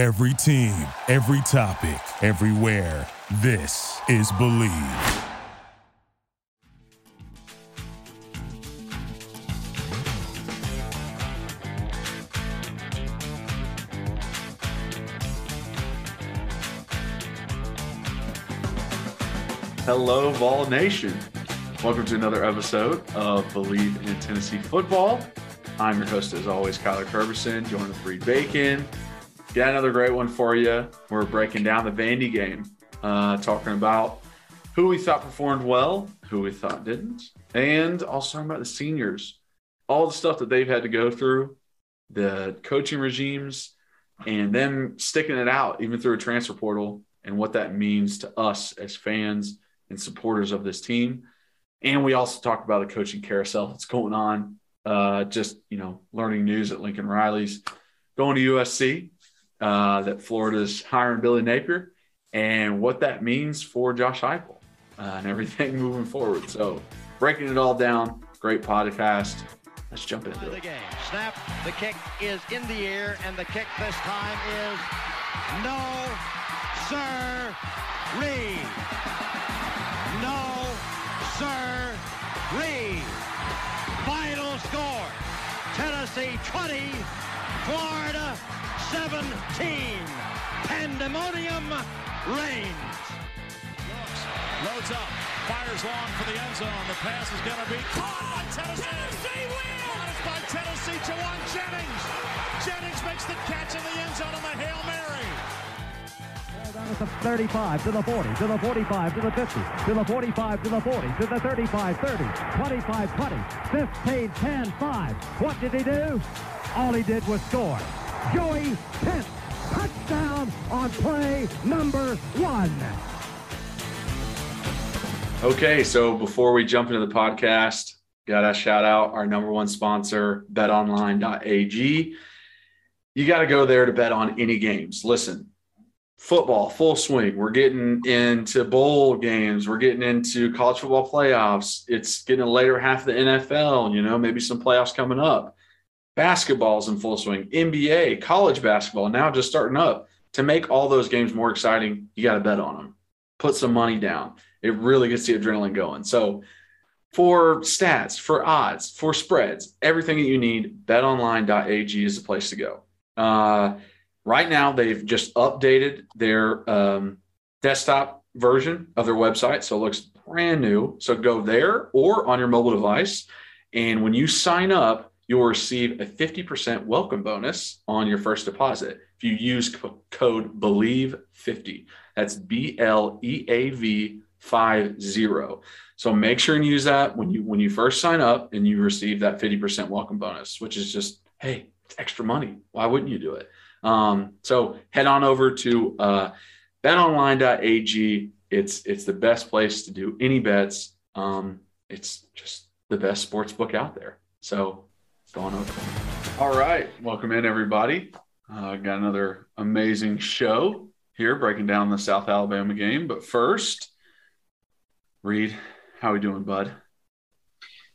Every team, every topic, everywhere. This is Bleav. Hello, Vol Nation. Welcome to another episode of Bleav in Tennessee Football. I'm your host, as always, Kyler Kerberson, joined with Reed Bacon. Got another great one for you. We're breaking down the Vandy game, uh, talking about who we thought performed well, who we thought didn't, and also talking about the seniors, all the stuff that they've had to go through, the coaching regimes, and them sticking it out even through a transfer portal, and what that means to us as fans and supporters of this team. And we also talked about the coaching carousel that's going on. Uh, just you know, learning news at Lincoln Riley's going to USC, uh, that Florida's hiring Billy Napier, and what that means for Josh Heupel uh, and everything moving forward. So, breaking it all down, great podcast. Let's jump into the it. game. Snap. The kick is in the air, and the kick this time is no, sir, Reed. No, sir, Reed. Final score: Tennessee 20, Florida 17. Pandemonium reigns. Looks, loads up, fires long for the end zone. The pass is going to be caught by Tennessee. Tennessee wins! by Tennessee to Jauan Jennings. Jennings makes the catch in the end zone on the Hail Mary. Down at the 35, to the 40, to the 45, to the 50, to the 45, to the 40, to the 35, 30, 25, 20, 15, 10, 5. What did he do? All he did was score. Joey Pence, touchdown on play number one. Okay, so before we jump into the podcast, gotta shout out our number one sponsor, betonline.ag. You got to go there to bet on any games. Listen, football, full swing. We're getting into bowl games. We're getting into college football playoffs. It's getting a later half of the NFL, you know, maybe some playoffs coming up. Basketball's in full swing, NBA, college basketball, now just starting up. To make all those games more exciting, you got to bet on them. Put some money down. It really gets the adrenaline going. So, for stats, for odds, for spreads, everything that you need, betonline.ag is the place to go. Uh, right now, they've just updated their um, desktop version of their website. So it looks brand new. So go there or on your mobile device. And when you sign up, you'll receive a 50% welcome bonus on your first deposit if you use co- code BLEAV50. That's B L E A V 50. So make sure and use that when you when you first sign up and you receive that 50% welcome bonus, which is just, hey, it's extra money. Why wouldn't you do it? Um, so head on over to uh, betonline.ag. It's it's the best place to do any bets. Um, it's just the best sports book out there. So go on over. All right, welcome in everybody. Uh, got another amazing show here, breaking down the South Alabama game. But first, Reed, how we doing, bud?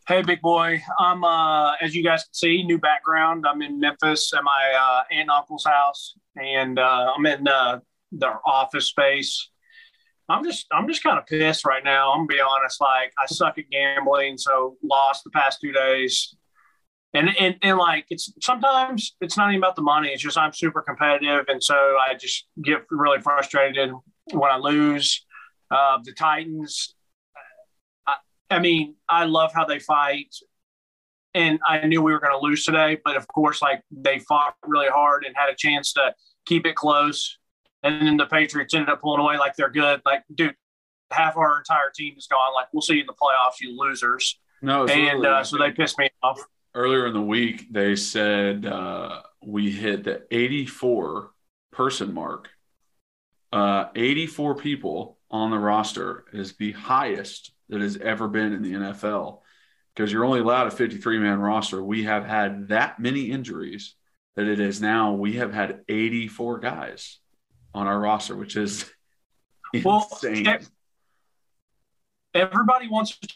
Hey, big boy. I'm, uh, as you guys can see, new background. I'm in Memphis at my uh, aunt and uncle's house, and uh, I'm in uh, their office space. I'm just, I'm just kind of pissed right now. I'm gonna be honest. Like, I suck at gambling, so lost the past two days. And, and, and like it's sometimes it's not even about the money. It's just I'm super competitive, and so I just get really frustrated when I lose. Uh, the Titans, I mean, I love how they fight. And I knew we were going to lose today, but of course, like they fought really hard and had a chance to keep it close. And then the Patriots ended up pulling away like they're good. Like, dude, half our entire team is gone. Like, we'll see you in the playoffs, you losers. No, it's And uh, so they pissed me off. Earlier in the week they said uh, we hit the 84 person mark. Uh, 84 people on the roster is the highest that has ever been in the nfl because you're only allowed a 53 man roster. We have had that many injuries that it is now we have had 84 guys on our roster which is Well, insane. everybody wants to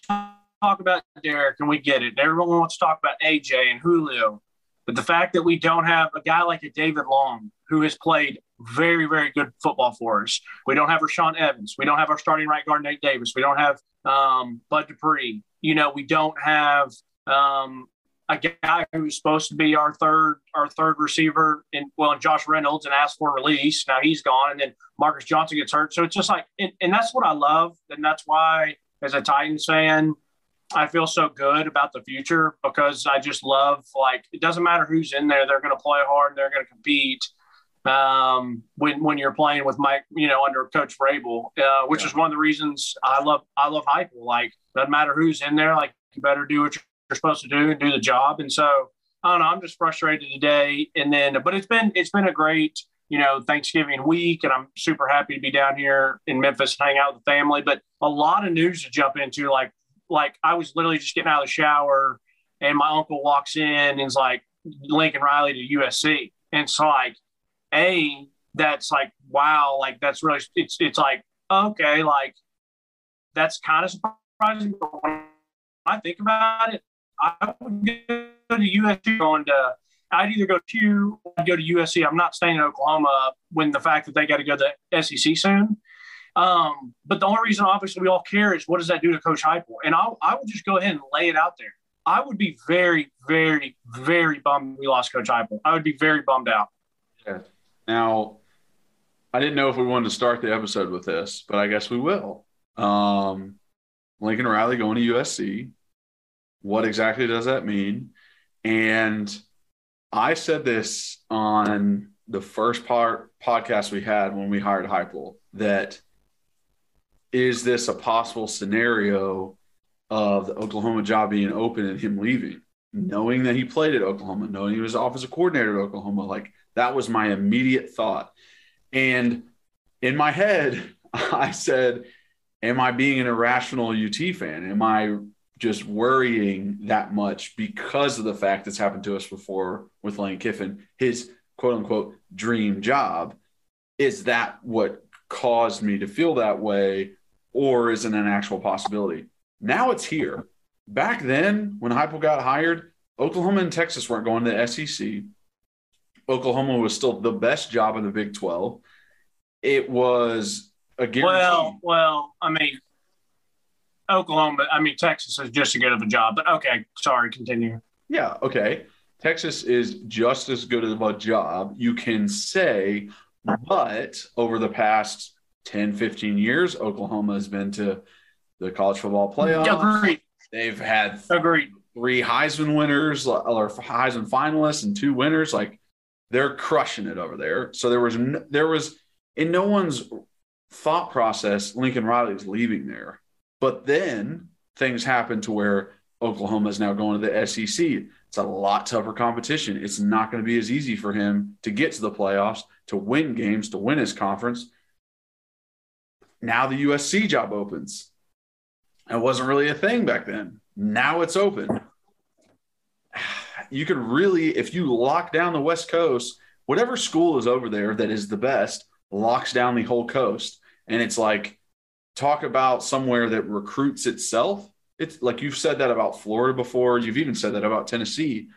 talk about Derrick, and we get it. Everyone wants to talk about AJ and Julio. But the fact that we don't have a guy like a David Long, who has played very, very good football for us. We don't have Rashaan Evans. We don't have our starting right guard, Nate Davis. We don't have um, Bud Dupree. You know, we don't have um, a guy who's supposed to be our third our third receiver and well in Josh Reynolds and asked for release. Now he's gone, and then Marcus Johnson gets hurt. So it's just like, and, and that's what I love, and that's why as a Titans fan, I feel so good about the future because I just love like it doesn't matter who's in there, they're going to play hard, they're going to compete. Um, when when you're playing with Mike, you know, under Coach Vrabel, uh, which yeah. is one of the reasons I love I love Heupel. Like doesn't matter who's in there, like you better do what you're supposed to do and do the job. And so I don't know, I'm just frustrated today. And then, but it's been it's been a great you know, Thanksgiving week, and I'm super happy to be down here in Memphis and hang out with the family. But a lot of news to jump into, like, like I was literally just getting out of the shower, and my uncle walks in and is like, Lincoln Riley to USC, and so like, a that's like, wow, like that's really it's it's like okay, like that's kind of surprising. But when I think about it, I would go to USC going to I'd either go to I'd go to USC. I'm not staying in Oklahoma when the fact that they got to go to the SEC soon. Um, but the only reason, obviously, we all care is what does that do to Coach Heupel? And I, I would just go ahead and lay it out there. I would be very, very, very bummed we lost Coach Heupel. I would be very bummed out. Yeah. Now, I didn't know if we wanted to start the episode with this, but I guess we will. Um, Lincoln Riley going to USC. What exactly does that mean? And I said this on the first part podcast we had when we hired Heupel that is this a possible scenario of the Oklahoma job being open and him leaving, knowing that he played at Oklahoma, knowing he was offensive coordinator at Oklahoma, like that was my immediate thought. And in my head, I said, Am I being an irrational UT fan? Am I just worrying that much because of the fact that's happened to us before with Lane Kiffin, his quote unquote dream job. Is that what caused me to feel that way, or is it an actual possibility? Now it's here. Back then, when Heupel got hired, Oklahoma and Texas weren't going to the SEC. Oklahoma was still the best job in the Big 12. It was a guarantee. Well, well, I mean, Oklahoma, I mean, Texas is just as good of a job. But okay, sorry, continue. Yeah, okay. Texas is just as good of a job, you can say, but over the past 10, 15 years, Oklahoma has been to the college football playoff. Agreed. They've had Agreed. three Heisman winners or Heisman finalists and two winners. Like they're crushing it over there. So there was no, there was in no one's thought process Lincoln Riley is leaving there. But then things happen to where Oklahoma is now going to the SEC. It's a lot tougher competition. It's not going to be as easy for him to get to the playoffs, to win games, to win his conference. Now the USC job opens. It wasn't really a thing back then. Now it's open. You could really, if you lock down the West Coast, whatever school is over there that is the best locks down the whole coast. And it's like talk about somewhere that recruits itself. It's like you've said that about Florida before. You've even said that about Tennessee.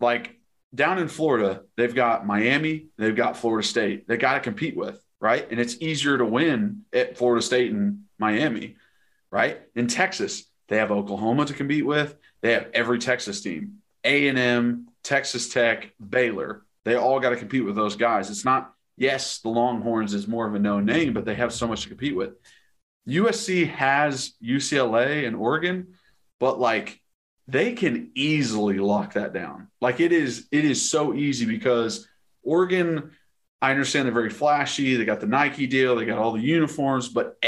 Like down in Florida, they've got Miami, they've got Florida State. They got to compete with, right? And it's easier to win at Florida State and Miami, right? In Texas, they have Oklahoma to compete with. They have every Texas team, A and M, Texas Tech, Baylor. They all got to compete with those guys. It's not yes, the Longhorns is more of a known name, but they have so much to compete with. USC has UCLA and Oregon, but like they can easily lock that down. Like it is, it is so easy because Oregon, I understand they're very flashy. They got the Nike deal, they got all the uniforms, but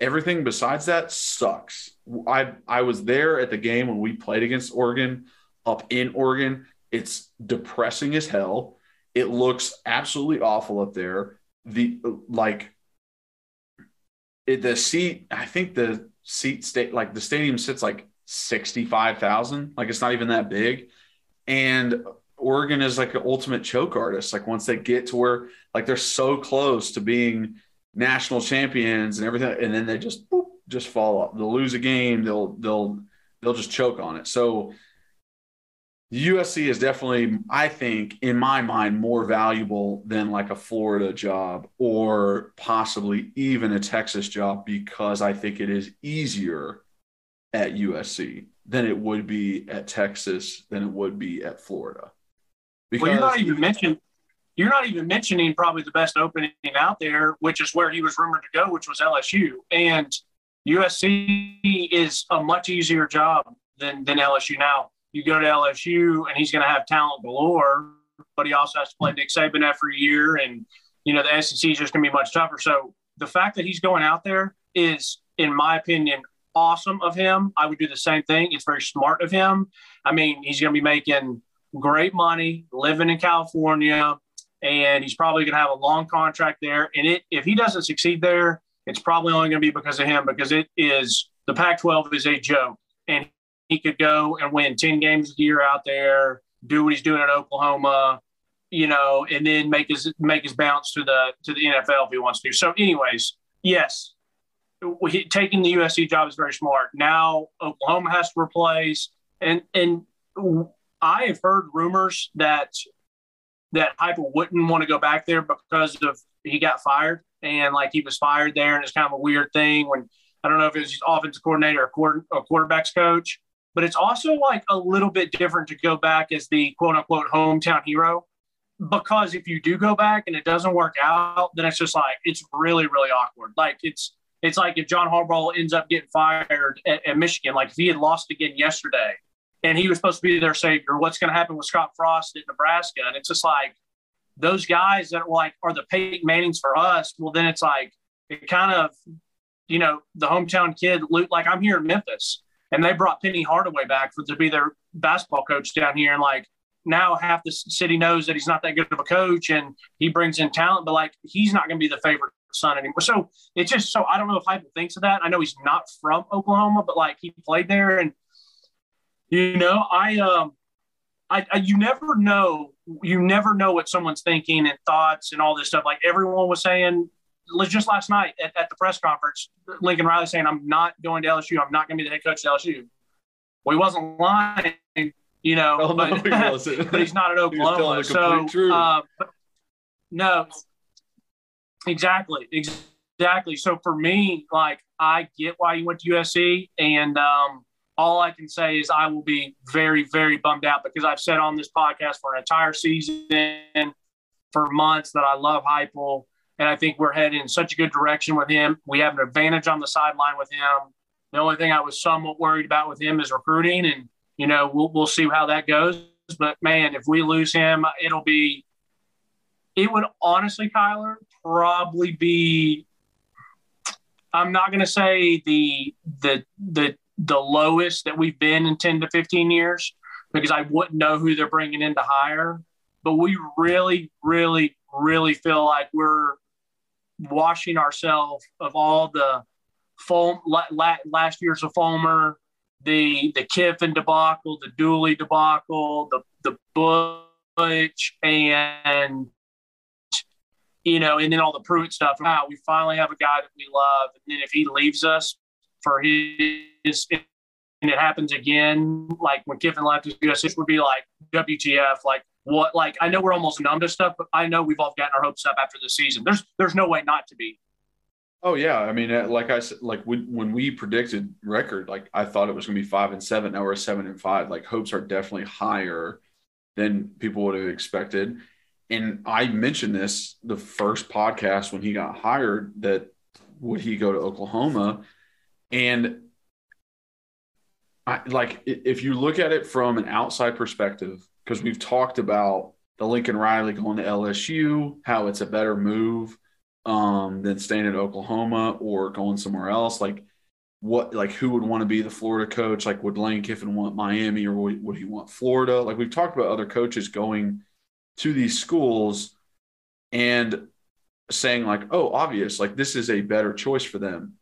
everything besides that sucks. I I was there at the game when we played against Oregon up in Oregon. It's depressing as hell. It looks absolutely awful up there. The like it, the seat, I think the seat state like the stadium sits like 65,000. Like it's not even that big. And Oregon is like an ultimate choke artist. Like once they get to where like they're so close to being national champions and everything, and then they just boop, just fall off. They'll lose a game. They'll they'll they'll just choke on it. So USC is definitely, I think, in my mind, more valuable than like a Florida job or possibly even a Texas job because I think it is easier at USC than it would be at Texas than it would be at Florida. Because well, you're not even mentioning you're not even mentioning probably the best opening out there, which is where he was rumored to go, which was LSU. And USC is a much easier job than than LSU. Now you go to LSU and he's going to have talent galore, but he also has to play Nick Saban every year, and you know the SEC is just going to be much tougher. So the fact that he's going out there is, in my opinion, awesome of him. I would do the same thing. It's very smart of him. I mean, he's going to be making great money living in California, and he's probably going to have a long contract there. And it, if he doesn't succeed there, it's probably only going to be because of him because it is the Pac-12 is a joke, and he could go and win ten games a year out there, do what he's doing at Oklahoma, you know, and then make his make his bounce to the to the NFL if he wants to. So, anyways, yes, he, taking the USC job is very smart. Now Oklahoma has to replace, and and I have heard rumors that that Heupel wouldn't want to go back there because of he got fired and like he was fired there, and it's kind of a weird thing when I don't know if it was offensive coordinator or, quarter, quarterbacks coach, but it's also like a little bit different to go back as the quote unquote hometown hero because if you do go back and it doesn't work out, then it's just like it's really really awkward. Like it's it's like if John Harbaugh ends up getting fired at, at Michigan, like if he had lost again yesterday and he was supposed to be their savior, what's going to happen with Scott Frost at Nebraska? And it's just like those guys that are like are the Peyton Mannings for us. Well, then it's like it kind of, you know, the hometown kid. Like I'm here in Memphis, and they brought Penny Hardaway back for to be their basketball coach down here, and like now half the city knows that he's not that good of a coach, and he brings in talent, but like he's not going to be the favorite son anymore. So it's just so I don't know if Heupel thinks of that. I know he's not from Oklahoma, but like he played there, and you know, I um, I, I you never know, you never know what someone's thinking and thoughts and all this stuff. Like everyone was saying, just last night at, at the press conference, Lincoln Riley saying, "I'm not going to LSU. I'm not going to be the head coach at LSU." Well, he wasn't lying, you know, oh, but, no, he but, he's not at Oklahoma. so, uh, no, Exactly. Exactly. So for me, like I get why you went to USC, and um, all I can say is I will be very, very bummed out because I've said on this podcast for an entire season, for months, that I love Heupel, and I think we're heading in such a good direction with him. We have an advantage on the sideline with him. The only thing I was somewhat worried about with him is recruiting, and you know we'll we'll see how that goes. But man, if we lose him, it'll be it would honestly, Kyler, probably be. I'm not going to say the the the the lowest that we've been in 10 to 15 years because I wouldn't know who they're bringing in to hire. But we really, really, really feel like we're washing ourselves of all the foam last year's of Fulmer, the the Kiffin debacle, the Dooley debacle, the the Butch and you know, and then all the Pruitt stuff. Wow, we finally have a guy that we love. And then if he leaves us for his, and it happens again, like when Kiffin left us, it would be like WTF, like what? Like I know we're almost numb to stuff, but I know we've all gotten our hopes up after the season. There's there's no way not to be. Oh yeah, I mean, uh, like I said, like when, when we predicted record, like I thought it was going to be five and seven. Now we're seven and five. Like hopes are definitely higher than people would have expected and I mentioned this the first podcast when he got hired that would he go to Oklahoma? And I like if you look at it from an outside perspective, because we've talked about the Lincoln Riley going to LSU, how it's a better move um, than staying at Oklahoma or going somewhere else. Like what, like who would want to be the Florida coach? Like would Lane Kiffin want Miami or would, would he want Florida? Like we've talked about other coaches going to these schools and saying like oh obvious like this is a better choice for them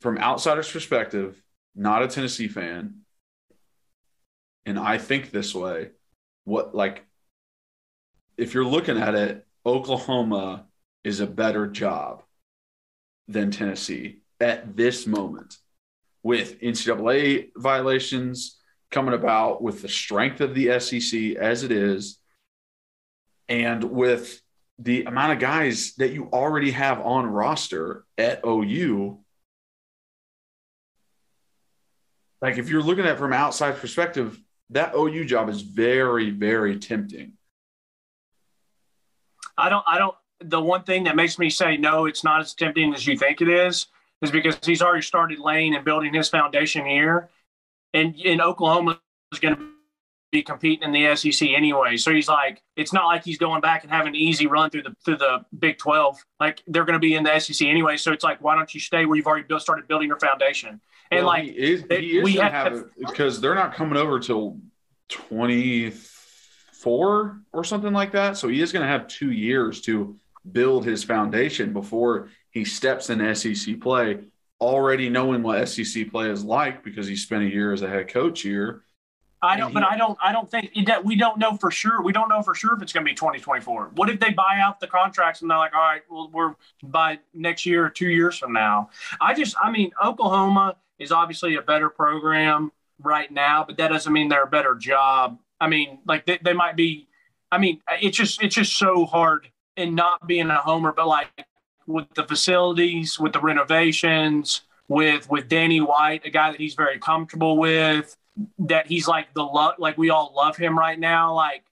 from outsiders perspective not a tennessee fan and i think this way what like if you're looking at it oklahoma is a better job than tennessee at this moment with ncaa violations coming about with the strength of the SEC as it is, and with the amount of guys that you already have on roster at OU. Like if you're looking at it from outside perspective, that OU job is very, very tempting. I don't, I don't, the one thing that makes me say no, it's not as tempting as you think it is, is because he's already started laying and building his foundation here. And in Oklahoma is going to be competing in the SEC anyway. So he's like, it's not like he's going back and having an easy run through the through the Big Twelve. Like they're going to be in the SEC anyway. So it's like, why don't you stay where you've already built, started building your foundation? And well, like, he is, he is we have, have because they're not coming over till twenty four or something like that. So he is going to have two years to build his foundation before he steps in SEC play, already knowing what SEC play is like because he spent a year as a head coach here. I don't, he, but I don't, I don't think it, we don't know for sure. We don't know for sure if it's going to be 2024. What if they buy out the contracts and they're like, all right, well, we're by next year or two years from now? I just, I mean, Oklahoma is obviously a better program right now, but that doesn't mean they're a better job. I mean, like they, they might be. I mean, it's just, it's just so hard and not being a homer, but like with the facilities, with the renovations, with with Danny White, a guy that he's very comfortable with, that he's like the love, like we all love him right now. Like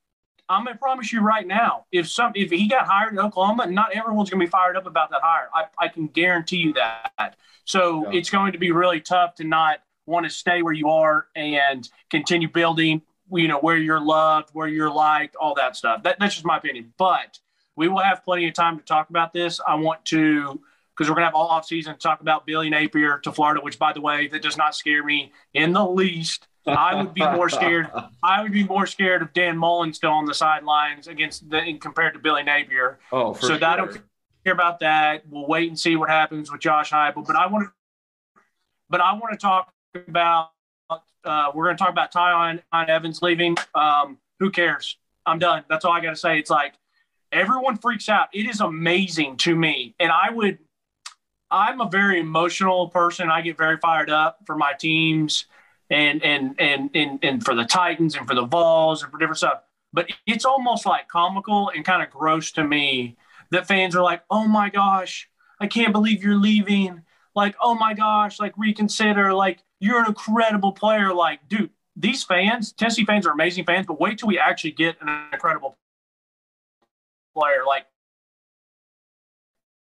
I'm gonna promise you right now, if some if he got hired in Oklahoma, not everyone's gonna be fired up about that hire. I, I can guarantee you that. So yeah. it's going to be really tough to not want to stay where you are and continue building. You know where you're loved, where you're liked, all that stuff. That, that's just my opinion. But we will have plenty of time to talk about this. I want to because we're going to have all off season to talk about Billy Napier to Florida, which, by the way, that does not scare me in the least. I would be more scared. I would be more scared of Dan Mullen still on the sidelines against the compared to Billy Napier. Oh, so sure. I don't care about that. We'll wait and see what happens with Josh Heupel. But I want to, but I want to talk about. Uh, we're going to talk about Tiyon Evans leaving. Um, who cares? I'm done. That's all I got to say. It's like everyone freaks out. It is amazing to me. And I would, I'm a very emotional person. I get very fired up for my teams and, and, and, and, and for the Titans and for the Vols and for different stuff. But it's almost like comical and kind of gross to me that fans are like, oh my gosh, I can't believe you're leaving. Like, oh my gosh, like reconsider. Like, you're an incredible player. Like, dude, these fans, Tennessee fans are amazing fans, but wait till we actually get an incredible player. Like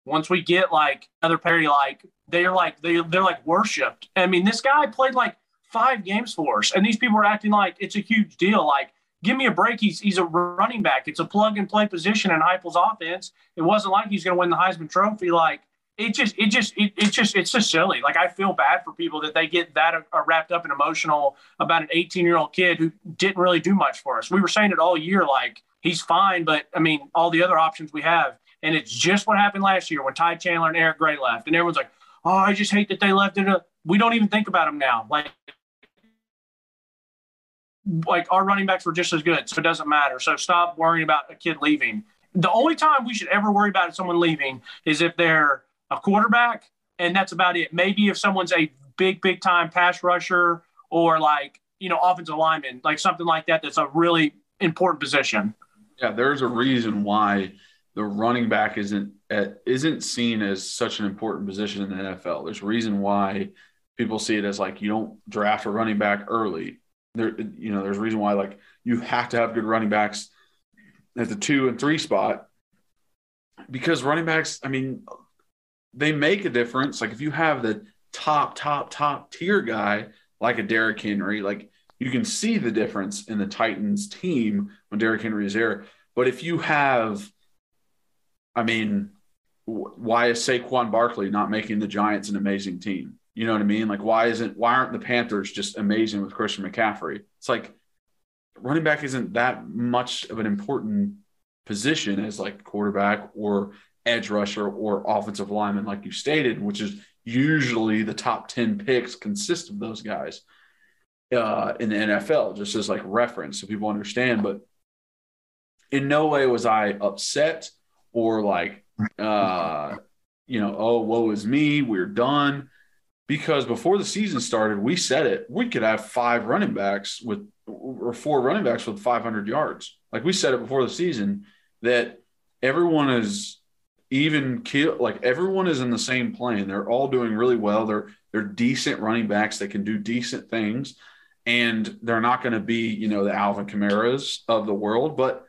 once we get like another party, like they're like they they're like worshipped. I mean, this guy played like five games for us, and these people are acting like it's a huge deal. Like, give me a break. He's he's a running back. It's a plug and play position in Heupel's offense. It wasn't like he's going to win the Heisman Trophy. Like it just it just it, it just it's just silly. Like I feel bad for people that they get that uh, wrapped up and emotional about an 18 year old kid who didn't really do much for us. We were saying it all year, like he's fine. But I mean, all the other options we have, and it's just what happened last year when Ty Chandler and Eric Gray left, and everyone's like, "Oh, I just hate that they left it." We don't even think about them now. Like, like our running backs were just as good, so it doesn't matter. So stop worrying about a kid leaving. The only time we should ever worry about someone leaving is if they're a quarterback, and that's about it. Maybe if someone's a big, big time pass rusher or like you know offensive lineman, like something like that. That's a really important position. Yeah, there's a reason why the running back isn't isn't seen as such an important position in the NFL. There's a reason why people see it as like you don't draft a running back early. There, you know, there's a reason why like you have to have good running backs at the two and three spot because running backs, I mean, they make a difference. Like if you have the top, top, top tier guy like a Derrick Henry, like you can see the difference in the Titans team when Derrick Henry is there. But if you have, I mean, why is Saquon Barkley not making the Giants an amazing team? You know what I mean? Like, why isn't why aren't the Panthers just amazing with Christian McCaffrey? It's like running back isn't that much of an important position as like quarterback or edge rusher or offensive lineman, like you stated, which is usually the top 10 picks consist of those guys uh, in the NFL, just as like reference so people understand. But in no way was I upset or like, uh, you know, oh, woe is me, we're done. Because before the season started, we said it. We could have five running backs with or four running backs with 500 yards. Like we said it before the season that everyone is even kill like everyone is in the same plane. They're all doing really well. They're they're decent running backs that can do decent things, and they're not going to be you know the Alvin Kamara's of the world, but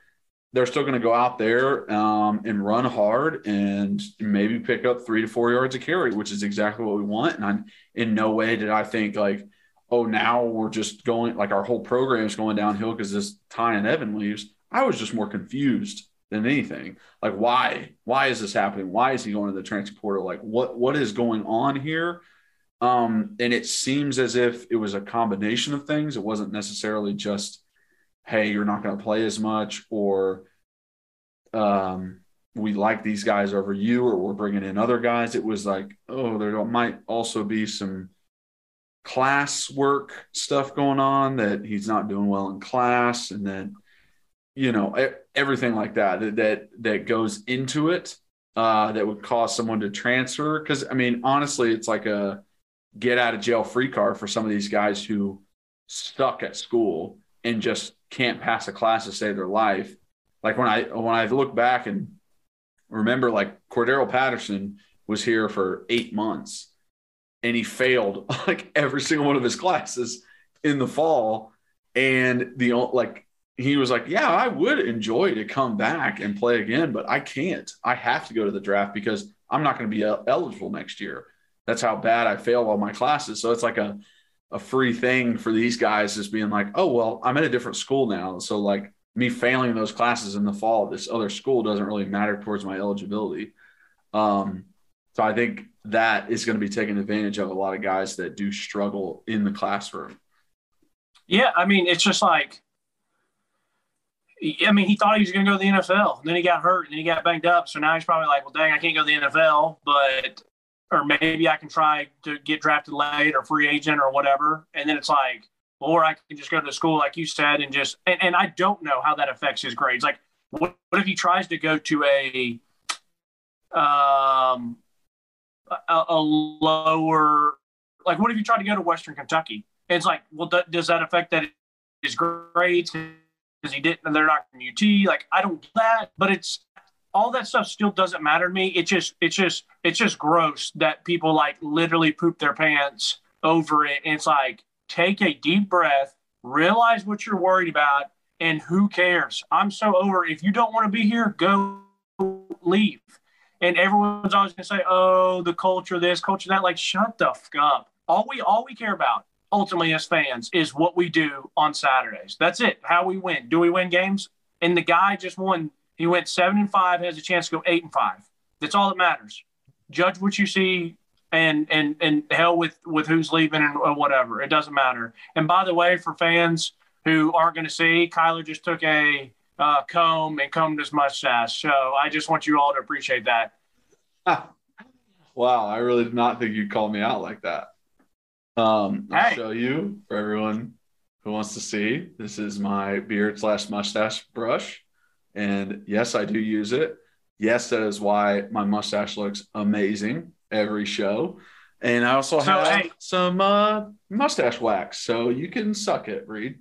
they're still going to go out there um, and run hard and maybe pick up three to four yards of carry, which is exactly what we want. And I'm, in no way did I think like, oh, now we're just going like our whole program is going downhill because this Tiyon Evans leaves. I was just more confused than anything. Like, why? Why is this happening? Why is he going to the transfer portal? Like, what what is going on here? Um, and it seems as if it was a combination of things. It wasn't necessarily just, hey, you're not going to play as much, or um, we like these guys over you, or we're bringing in other guys. It was like, oh, there might also be some class work stuff going on that he's not doing well in class, and then you know everything like that that that goes into it uh, that would cause someone to transfer. Because I mean, honestly, it's like a get out of jail free card for some of these guys who stuck at school and just can't pass a class to save their life. Like when I when I look back and remember, like Cordarrelle Patterson was here for eight months and he failed like every single one of his classes in the fall. And the like he was like, Yeah, I would enjoy to come back and play again, but I can't. I have to go to the draft because I'm not going to be eligible next year. That's how bad I failed all my classes. So it's like a, a free thing for these guys is being like, oh, well, I'm at a different school now. So like me failing those classes in the fall this other school doesn't really matter towards my eligibility. Um, so I think that is going to be taken advantage of a lot of guys that do struggle in the classroom. Yeah, I mean, it's just like I mean, he thought he was going to go to the NFL. and Then he got hurt, and then he got banged up. So now he's probably like, "Well, dang, I can't go to the NFL, but or maybe I can try to get drafted late or free agent or whatever." And then it's like, or I can just go to school, like you said, and just and, and I don't know how that affects his grades. Like, what, what if he tries to go to a um a, a lower like what if you try to go to Western Kentucky? And it's like, well, does that affect that his grades? because he didn't, they're not from UT. Like I don't that, but it's all that stuff still doesn't matter to me. It just, it's just, it's just gross that people like literally poop their pants over it. And it's like, take a deep breath, realize what you're worried about, and who cares? I'm so over. If you don't want to be here, go leave. And everyone's always gonna say, "Oh, the culture, this culture, that." Like, shut the fuck up. All we all we care about ultimately as fans is what we do on Saturdays. That's it. How we win. Do we win games? And the guy just won. He went seven and five, has a chance to go eight and five. That's all that matters. Judge what you see and and and hell with with who's leaving and whatever. It doesn't matter. And by the way, for fans who aren't going to see, Kyler just took a uh, comb and combed his mustache. So I just want you all to appreciate that. wow, I really did not think you'd call me out like that. Um, I'll Hey. show you for everyone who wants to see. This is my beard slash mustache brush. And yes, I do use it. Yes, that is why my mustache looks amazing every show. And I also So, have hey. some uh, mustache wax. So you can suck it, Reed.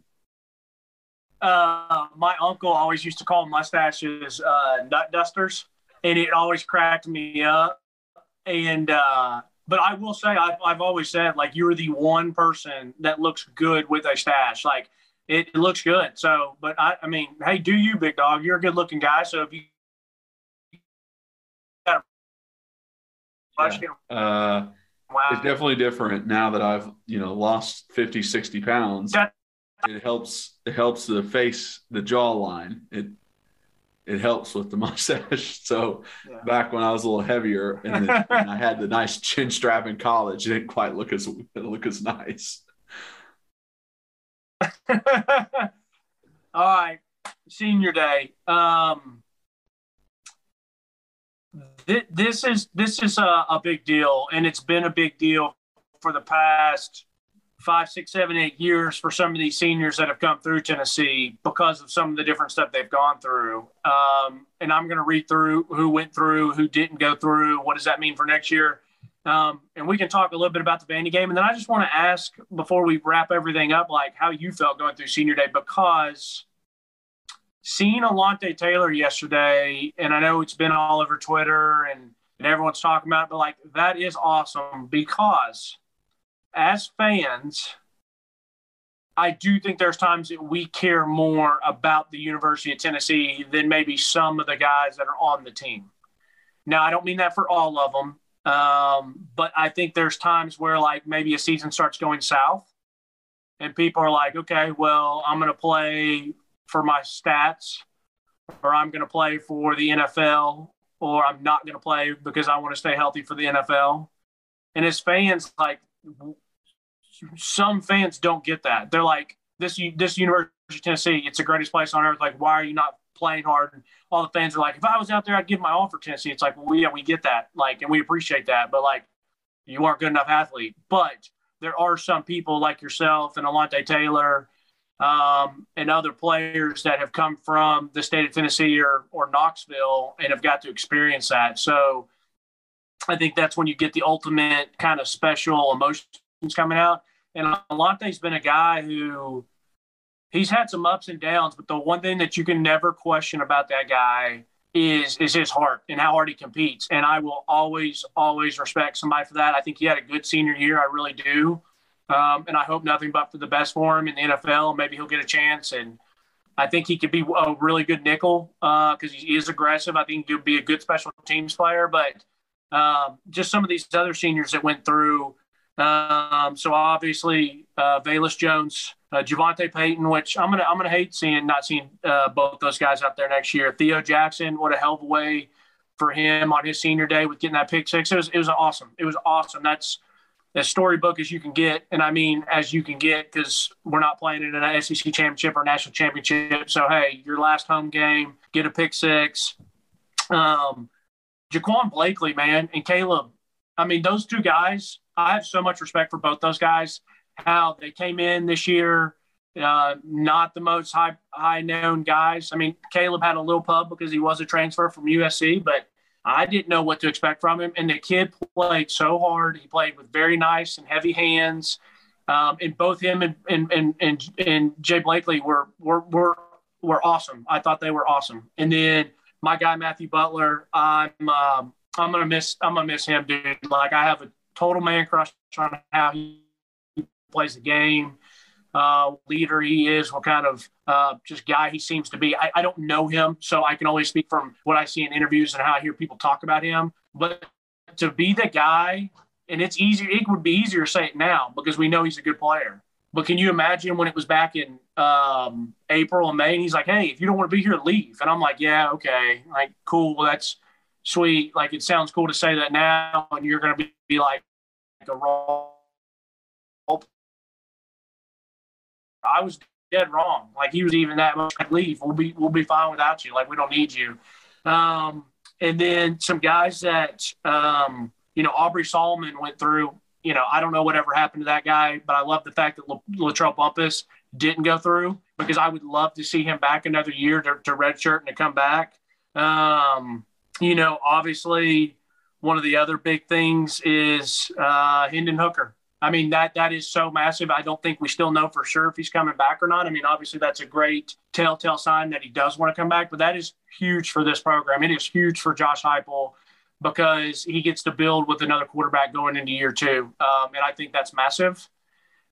uh, my uncle always used to call mustaches uh, nut dusters, and it always cracked me up. And uh, but I will say, I've, I've always said like you're the one person that looks good with a stash. Like it, it looks good. So, but I, I mean, hey, do you, big dog? You're a good looking guy. So if you got a Uh, wow, it's definitely different now that I've, you know, lost 50, 60 pounds. That- it helps it helps the face the jawline it it helps with the mustache so Yeah. back when i was a little heavier and, and i had the nice chin strap in college it didn't quite look as look as nice All right, senior day. Um, th- this is this is a, a big deal, and it's been a big deal for the past five, six, seven, eight years for some of these seniors that have come through Tennessee because of some of the different stuff they've gone through. Um, and I'm going to read through who went through, who didn't go through. What does that mean for next year? Um, and we can talk a little bit about the Vandy game. And then I just want to ask before we wrap everything up, like how you felt going through senior day, because seeing Alontae Taylor yesterday, and I know it's been all over Twitter and, and everyone's talking about it, but like that is awesome because as fans, I do think there's times that we care more about the University of Tennessee than maybe some of the guys that are on the team. Now, I don't mean that for all of them, um, but I think there's times where like maybe a season starts going south and people are like, okay, well, I'm going to play for my stats or I'm going to play for the NFL or I'm not going to play because I want to stay healthy for the NFL. And as fans, like some fans don't get that. They're like, this this University of Tennessee, it's the greatest place on earth. Like, why are you not playing hard? All the fans are like, if I was out there, I'd give my all for Tennessee. It's like, well, yeah, we get that, like, and we appreciate that, but like, you aren't good enough athlete. But there are some people like yourself and Alontae Taylor um, and other players that have come from the state of Tennessee or or Knoxville and have got to experience that. So I think that's when you get the ultimate kind of special emotions coming out. And Alontae's been a guy who he's had some ups and downs, but the one thing that you can never question about that guy is is his heart and how hard he competes. And I will always, always respect somebody for that. I think he had a good senior year. I really do. Um, and I hope nothing but for the best for him in the NFL. Maybe he'll get a chance. And I think he could be a really good nickel because uh, he is aggressive. I think he'll be a good special teams player. But um, just some of these other seniors that went through um, so obviously, uh, Velus Jones, uh, JaVonta Payton, which I'm gonna I'm gonna hate seeing not seeing uh, both those guys out there next year. Theo Jackson, what a hell of a way for him on his senior day with getting that pick six. It was it was awesome. It was awesome. That's as storybook as you can get, and I mean as you can get because we're not playing in an SEC championship or national championship. So hey, your last home game, get a pick six. Um, Jaquan Blakely, man, and Caleb. I mean, those two guys I have so much respect for both those guys. How they came in this year, uh, not the most high high known guys. I mean, Caleb had a little pub because he was a transfer from USC, but I didn't know what to expect from him. And the kid played so hard. He played with very nice and heavy hands. Um, and both him and and and and, and Jay Blakely were were were were awesome. I thought they were awesome. And then my guy Matthew Butler, I'm um, I'm gonna miss I'm gonna miss him, dude. Like I have a total man crush on how he plays the game, uh, leader he is, what kind of uh, just guy he seems to be. I, I, don't know him, so I can only speak from what I see in interviews and how I hear people talk about him. But to be the guy, and it's easier, it would be easier to say it now because we know he's a good player. But can you imagine when it was back in um, April and May, and he's like, "Hey, if you don't want to be here, leave." And I'm like, "Yeah, okay, like cool. Well, that's sweet. Like it sounds cool to say that now, and you're going to be, be like, a role. I was dead wrong. Like he was even that much like leave. We'll be we'll be fine without you. Like we don't need you. Um, and then some guys that um, you know Aubrey Solomon went through. You know I don't know whatever happened to that guy, but I love the fact that Latrell Bumpus didn't go through because I would love to see him back another year to, to redshirt and to come back. Um, you know, obviously one of the other big things is uh, Hendon Hooker. I mean that that is so massive. I don't think we still know for sure if he's coming back or not. I mean, obviously that's a great telltale sign that he does want to come back, but that is huge for this program. It is huge for Josh Heupel because he gets to build with another quarterback going into year two, um, and I think that's massive.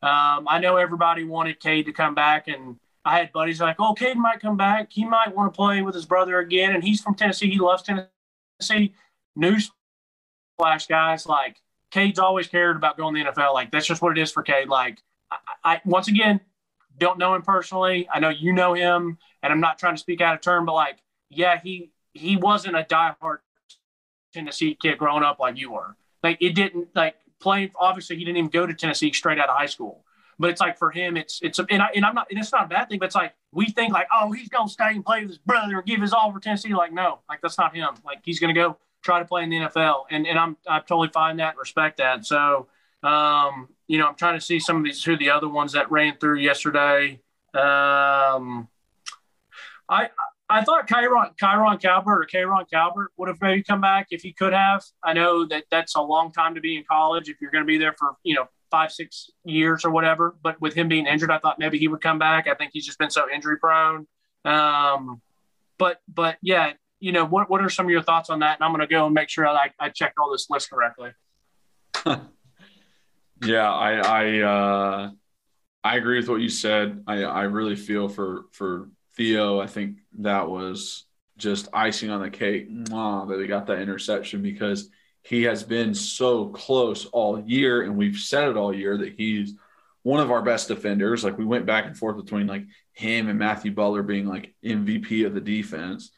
Um, I know everybody wanted Cade to come back, and I had buddies like, "Oh, Cade might come back. He might want to play with his brother again." And he's from Tennessee. He loves Tennessee. See, news flash guys. Like Cade's always cared about going to the NFL. Like that's just what it is for Cade. Like I, I once again don't know him personally. I know you know him, and I'm not trying to speak out of turn, but like yeah, he he wasn't a diehard Tennessee kid growing up like you were. Like it didn't like playing. Obviously, he didn't even go to Tennessee straight out of high school. But it's like for him, it's it's and, I, and I'm not and it's not a bad thing. But it's like we think like oh he's gonna stay and play with his brother and give his all for Tennessee. Like no, like that's not him. Like he's gonna go try to play in the NFL, and and I'm I totally find that and respect that. So um, you know, I'm trying to see some of these who the other ones that ran through yesterday. Um, I I thought Kyron, Kyron Calvert or Kyron Calvert would have maybe come back if he could have. I know that that's a long time to be in college if you're going to be there for, you know, five, six years or whatever. But with him being injured, I thought maybe he would come back. I think he's just been so injury prone. Um, but, but yeah, you know, what, what are some of your thoughts on that? And I'm going to go and make sure I, I checked all this list correctly. yeah, I, I, uh, I agree with what you said. I, I really feel for, for Theo. I think that was just icing on the cake Mwah, that he got that interception because he has been so close all year. And we've said it all year that he's one of our best defenders. Like we went back and forth between like him and Matthew Butler being like MVP of the defense.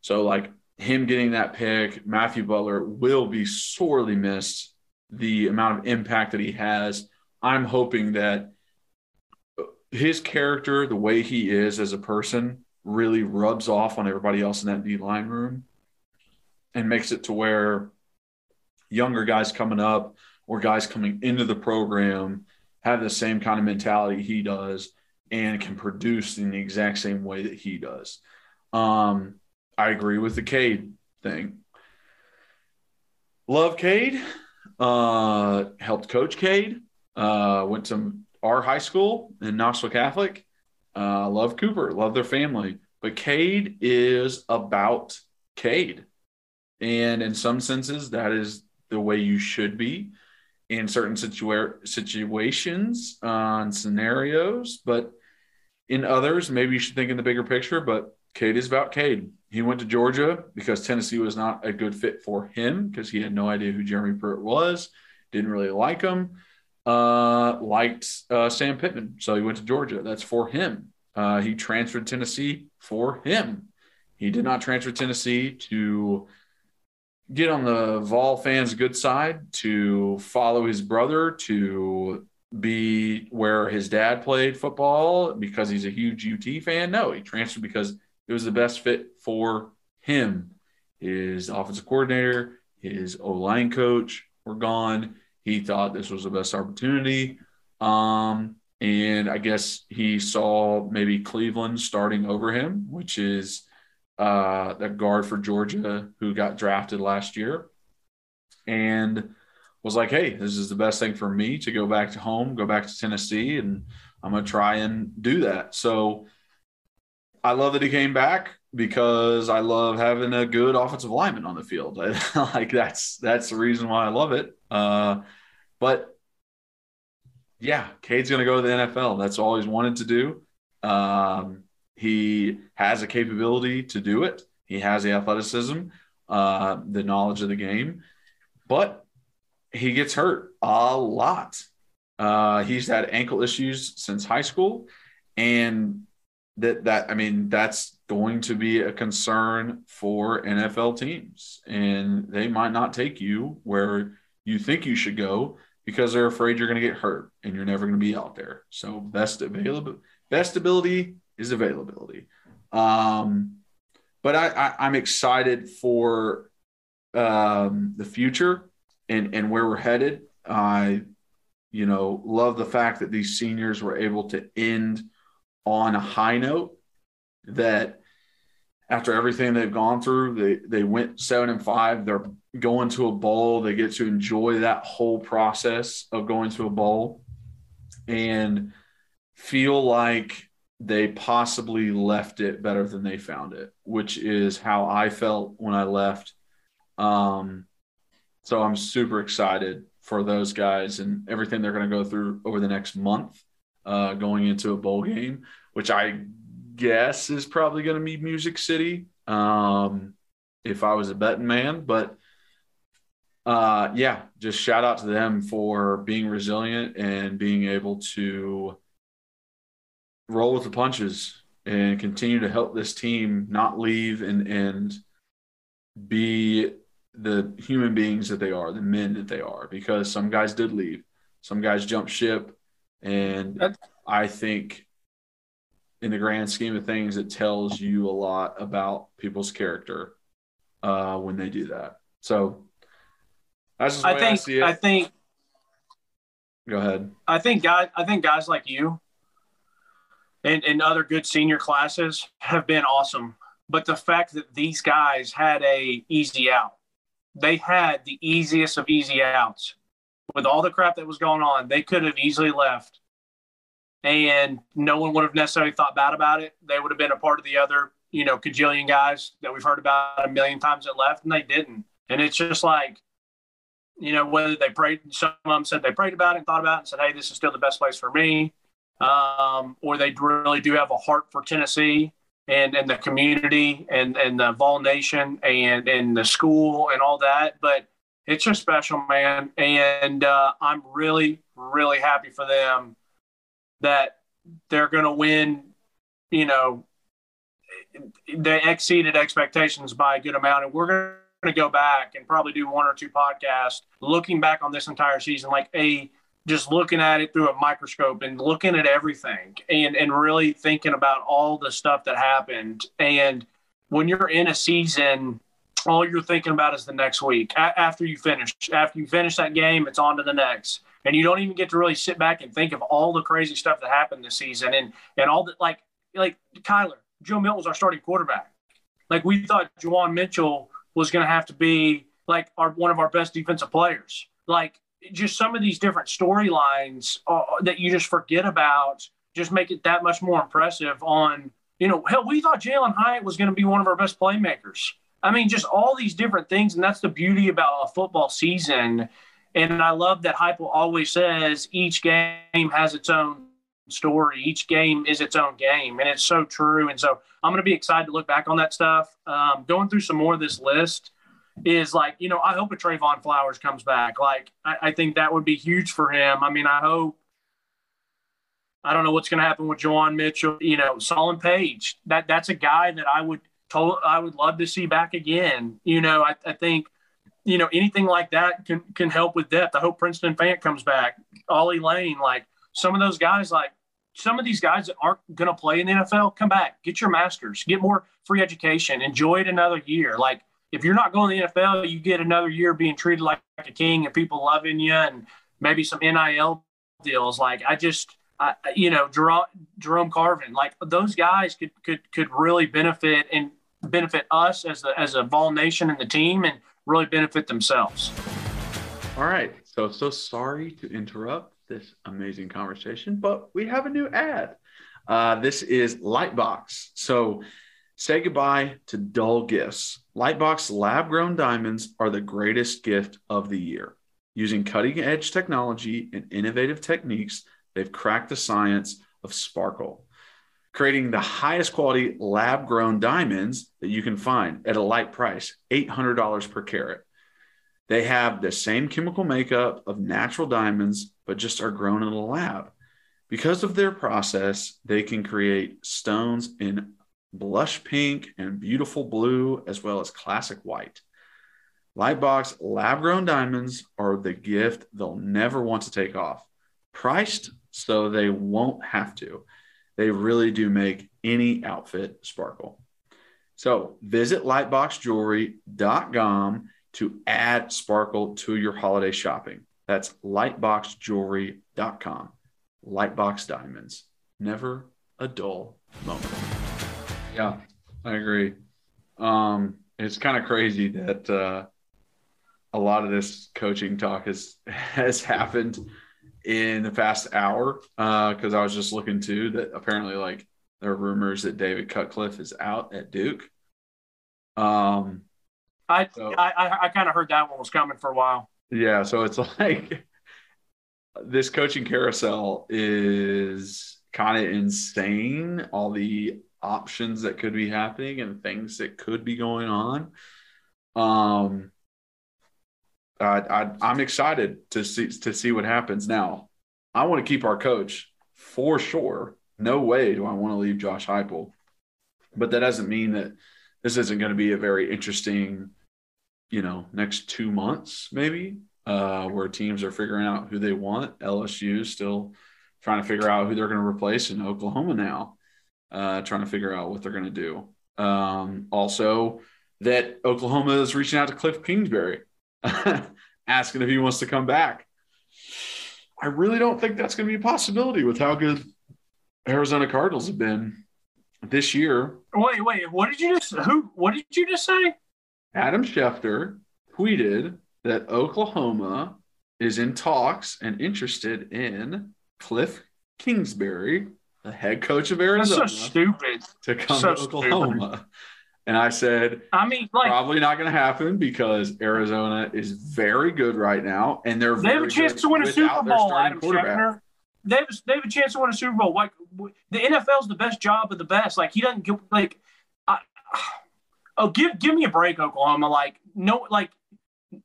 So like him getting that pick, Matthew Butler will be sorely missed. The amount of impact that he has. I'm hoping that his character, the way he is as a person, really rubs off on everybody else in that D line room and makes it to where younger guys coming up or guys coming into the program have the same kind of mentality he does and can produce in the exact same way that he does. Um, I agree with the Cade thing. Love Cade. Uh, helped coach Cade. Uh, went to our high school in Knoxville Catholic. Uh, love Cooper. Love their family. But Cade is about Cade. And in some senses, that is the way you should be in certain situa- situations uh, and scenarios. But in others, maybe you should think in the bigger picture. But Cade is about Cade. He went to Georgia because Tennessee was not a good fit for him because he had no idea who Jeremy Pruitt was, didn't really like him, uh, liked uh, Sam Pittman. So he went to Georgia. That's for him. Uh, he transferred Tennessee for him. He did not transfer Tennessee to get on the Vol fans' good side, to follow his brother, to be where his dad played football because he's a huge UT fan. No, he transferred because it was the best fit for him. His offensive coordinator, his O line coach were gone. He thought this was the best opportunity. Um, and I guess he saw maybe Cleveland starting over him, which is uh, the guard for Georgia who got drafted last year. And was like, hey, this is the best thing for me to go back to home, go back to Tennessee, and I'm going to try and do that. So I love that he came back because I love having a good offensive lineman on the field. like that's that's the reason why I love it. Uh, but yeah, Cade's going to go to the NFL. That's all he's wanted to do. Um, he has a capability to do it. He has the athleticism, uh, the knowledge of the game, but he gets hurt a lot. Uh, he's had ankle issues since high school, and that that I mean that's going to be a concern for NFL teams, and they might not take you where you think you should go because they're afraid you're going to get hurt and you're never going to be out there. So best available, best ability is availability. Um, but I, I I'm excited for um, the future and and where we're headed. I you know love the fact that these seniors were able to end on a high note that after everything they've gone through, they they went seven and five. They're going to a bowl. They get to enjoy that whole process of going to a bowl and feel like they possibly left it better than they found it, which is how I felt when I left. Um, so I'm super excited for those guys and everything they're going to go through over the next month uh, going into a bowl game, which I guess is probably going to be Music City um, if I was a betting man. But uh, yeah, just shout out to them for being resilient and being able to roll with the punches and continue to help this team not leave and and be the human beings that they are, the men that they are, because some guys did leave, some guys jumped ship, and That's- I think in the grand scheme of things, it tells you a lot about people's character uh, when they do that. So that's just I think. I, I, think. Go ahead. I think guys. I think guys like you and, and other good senior classes have been awesome but the fact that these guys had a easy out, they had the easiest of easy outs. With all the crap that was going on, they could have easily left, and no one would have necessarily thought bad about it. They would have been a part of the other, you know, cajillion guys that we've heard about a million times that left, and they didn't. And it's just like, you know, whether they prayed, some of them said they prayed about it and thought about it and said, hey, this is still the best place for me. Um, or they really do have a heart for Tennessee and, and the community and, and the Vol Nation and, and the school and all that. But it's just special, man. And uh, I'm really, really happy for them that they're going to win, you know, they exceeded expectations by a good amount. And we're going to go back and probably do one or two podcasts looking back on this entire season, like a just looking at it through a microscope and looking at everything and and really thinking about all the stuff that happened. And when you're in a season, all you're thinking about is the next week. A- after you finish, after you finish that game, it's on to the next. And you don't even get to really sit back and think of all the crazy stuff that happened this season and and all the like like Kyler, Joe Milton was our starting quarterback. Like we thought Juwan Mitchell was going to have to be like our one of our best defensive players. Like just some of these different storylines uh, that you just forget about just make it that much more impressive on you know hell we thought jalin Hyatt was going to be one of our best playmakers. I mean just all these different things and that's the beauty about a football season. And i love that Heupel always says each game has its own story each game is its own game and it's so true. And so i'm going to be excited to look back on that stuff. Um, going through some more of this list is like, you know, I hope a Trevon Flowers comes back. Like, I, I think that would be huge for him. I mean, I hope. I don't know what's going to happen with Juwan Mitchell. You know, Solon Page. That that's a guy that I would told I would love to see back again. You know, I, I think you know anything like that can can help with depth. I hope Princeton Fant comes back. Ollie Lane, like some of those guys, like some of these guys that aren't going to play in the NFL, come back, get your masters, get more free education, enjoy it another year. Like if you're not going to the NFL, you get another year being treated like a king and people loving you and maybe some NIL deals. Like I just, I, you know, Jerome, Jerome Carvin, like those guys could, could, could really benefit and benefit us as a, as a Vol Nation and the team and really benefit themselves. All right. So, so sorry to interrupt this amazing conversation, but we have a new ad. Uh, this is Lightbox. So Say goodbye to dull gifts. Lightbox lab grown diamonds are the greatest gift of the year. Using cutting edge technology and innovative techniques, they've cracked the science of sparkle, creating the highest quality lab grown diamonds that you can find at a light price $800 per carat. They have the same chemical makeup of natural diamonds, but just are grown in a lab. Because of their process, they can create stones in blush pink, and beautiful blue, as well as classic white. Lightbox lab grown diamonds are the gift they'll never want to take off. Priced so they won't have to. They really do make any outfit sparkle. So visit lightboxjewelry.com to add sparkle to your holiday shopping. That's lightboxjewelry.com. Lightbox diamonds. Never a dull moment. Yeah, I agree. Um, it's kind of crazy that uh, a lot of this coaching talk has has happened in the past hour because uh, I was just looking too that apparently like there are rumors that David Cutcliffe is out at Duke. Um, I so, I, I kind of heard that one was coming for a while. Yeah, so it's like this coaching carousel is kind of insane. All the options that could be happening and things that could be going on. Um, I, I, am excited to see to see what happens. Now, I want to keep our coach for sure. No way do I want to leave Josh Heupel, but that doesn't mean that this isn't going to be a very interesting, you know, next two months maybe, uh, where teams are figuring out who they want. LSU still trying to figure out who they're going to replace in Oklahoma now uh, trying to figure out what they're going to do. Um, also, that Oklahoma is reaching out to Cliff Kingsbury, asking if he wants to come back. I really don't think that's going to be a possibility with how good Arizona Cardinals have been this year, Wait, wait. What did you just who? What did you just say? Adam Schefter tweeted that Oklahoma is in talks and interested in Cliff Kingsbury, the head coach of That's Arizona, so stupid. to come so to Oklahoma. And I said, I mean, like probably not going to happen because Arizona is very good right now, and they're they have a chance to win a Super Bowl. Adam. Schefter. They have, they have a chance to win a Super Bowl. Like the NFL's the best job of the best. Like he doesn't give like. I, oh, give give me a break, Oklahoma. Like no, like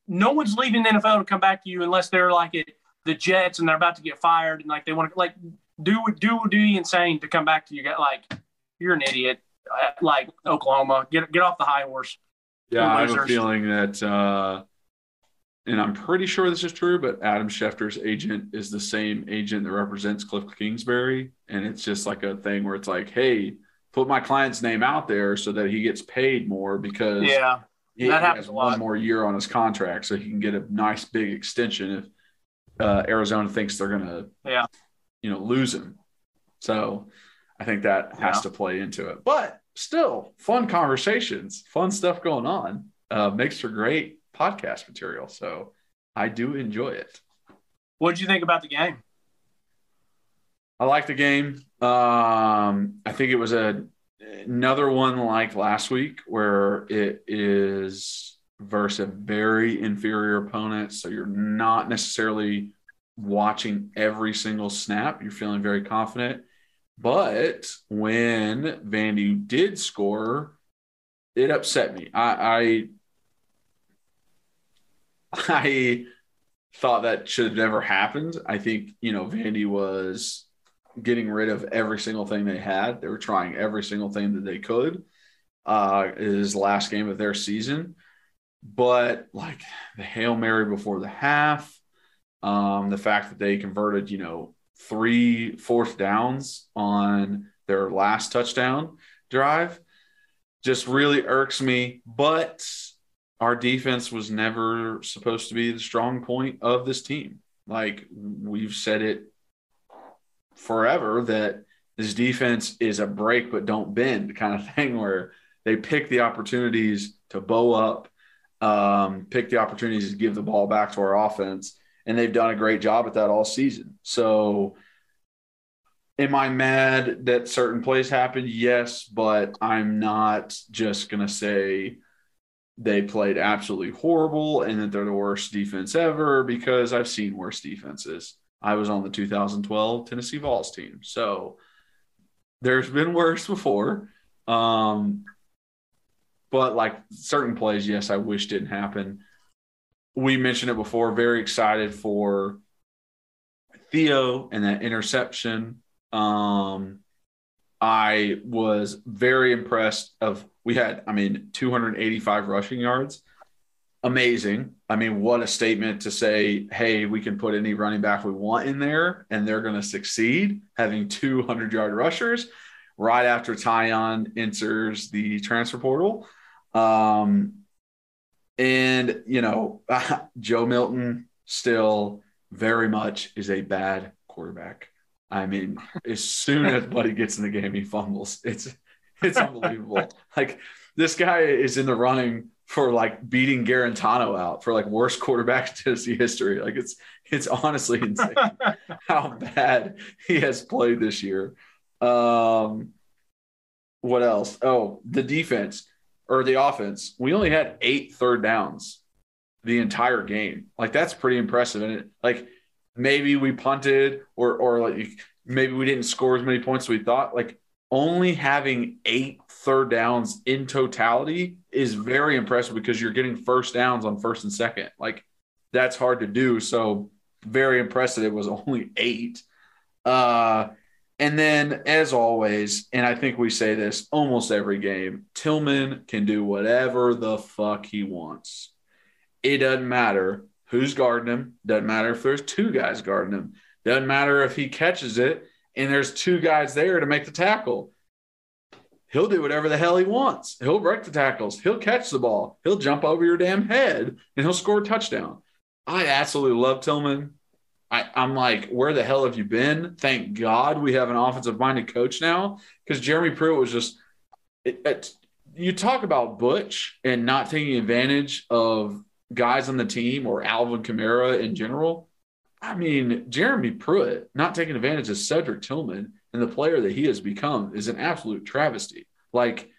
no one's leaving the NFL to come back to you unless they're like at the Jets and they're about to get fired and like they want to like do do do the insane to come back to you. Get like you're an idiot. Like Oklahoma, get get off the high horse. Yeah, I have a feeling that, uh, and I'm pretty sure this is true, but Adam Schefter's agent is the same agent that represents Cliff Kingsbury. And it's just like a thing where it's like, hey, put my client's name out there so that he gets paid more because Yeah, he that happens has a lot. one more year on his contract so he can get a nice big extension if uh, Arizona thinks they're going to, Yeah. You know, lose him. So I think that has Yeah. to play into it. But still, fun conversations, fun stuff going on. Uh, makes for great podcast material. So I do enjoy it. what did you think about the game? I like the game. Um, I think it was a another one like last week where it is versus a very inferior opponent. So you're not necessarily watching every single snap. You're feeling very confident. But when Vandy did score, it upset me. I I, I thought that should have never happened. I think, you know, Vandy was getting rid of every single thing they had. They were trying every single thing that they could. Uh, is last game of their season. But like the Hail Mary before the half, um, the fact that they converted, you know, three fourth downs on their last touchdown drive just really irks me. But our defense was never supposed to be the strong point of this team. Like we've said it forever that this defense is a break but don't bend kind of thing where they pick the opportunities to bow up, um, pick the opportunities to give the ball back to our offense. And they've done a great job at that all season. So am I mad that certain plays happened? Yes, but I'm not just going to say they played absolutely horrible and that they're the worst defense ever because I've seen worse defenses. I was on the 2012 Tennessee Vols team. So there's been worse before. Um, but like certain plays, yes, I wish didn't happen. We mentioned it before, very excited for Theo and that interception. Um, I was very impressed of we had, I mean, 285 rushing yards. Amazing. I mean, what a statement to say, hey, we can put any running back we want in there and they're going to succeed having 200 yard rushers right after Tiyon enters the transfer portal. Um, and, you know, Joe Milton still very much is a bad quarterback. I mean, as soon as Buddy gets in the game, he fumbles. It's it's unbelievable. like this guy is in the running for like beating Guarantano out for like worst quarterback in Tennessee history. Like it's it's honestly insane how bad he has played this year. Um, what else? Oh, the defense or the offense. We only had eight third downs the entire game. Like that's pretty impressive. And it like maybe we punted or or like maybe we didn't score as many points as we thought. Like only having eight third downs in totality is very impressive because you're getting first downs on first and second. Like that's hard to do. So very impressive. It was only eight. Uh, and then, as always, and I think we say this almost every game, Tillman can do whatever the fuck he wants. It doesn't matter who's guarding him. Doesn't matter if there's two guys guarding him. Doesn't matter if he catches it and there's two guys there to make the tackle. He'll do whatever the hell he wants. He'll break the tackles. He'll catch the ball. He'll jump over your damn head and he'll score a touchdown. I absolutely love Tillman. I, I'm like, where the hell have you been? Thank God we have an offensive minded coach now because Jeremy Pruitt was just. It, it, you talk about Butch and not taking advantage of guys on the team or Alvin Kamara in general. I mean, Jeremy Pruitt not taking advantage of Cedric Tillman and the player that he has become is an absolute travesty. Like,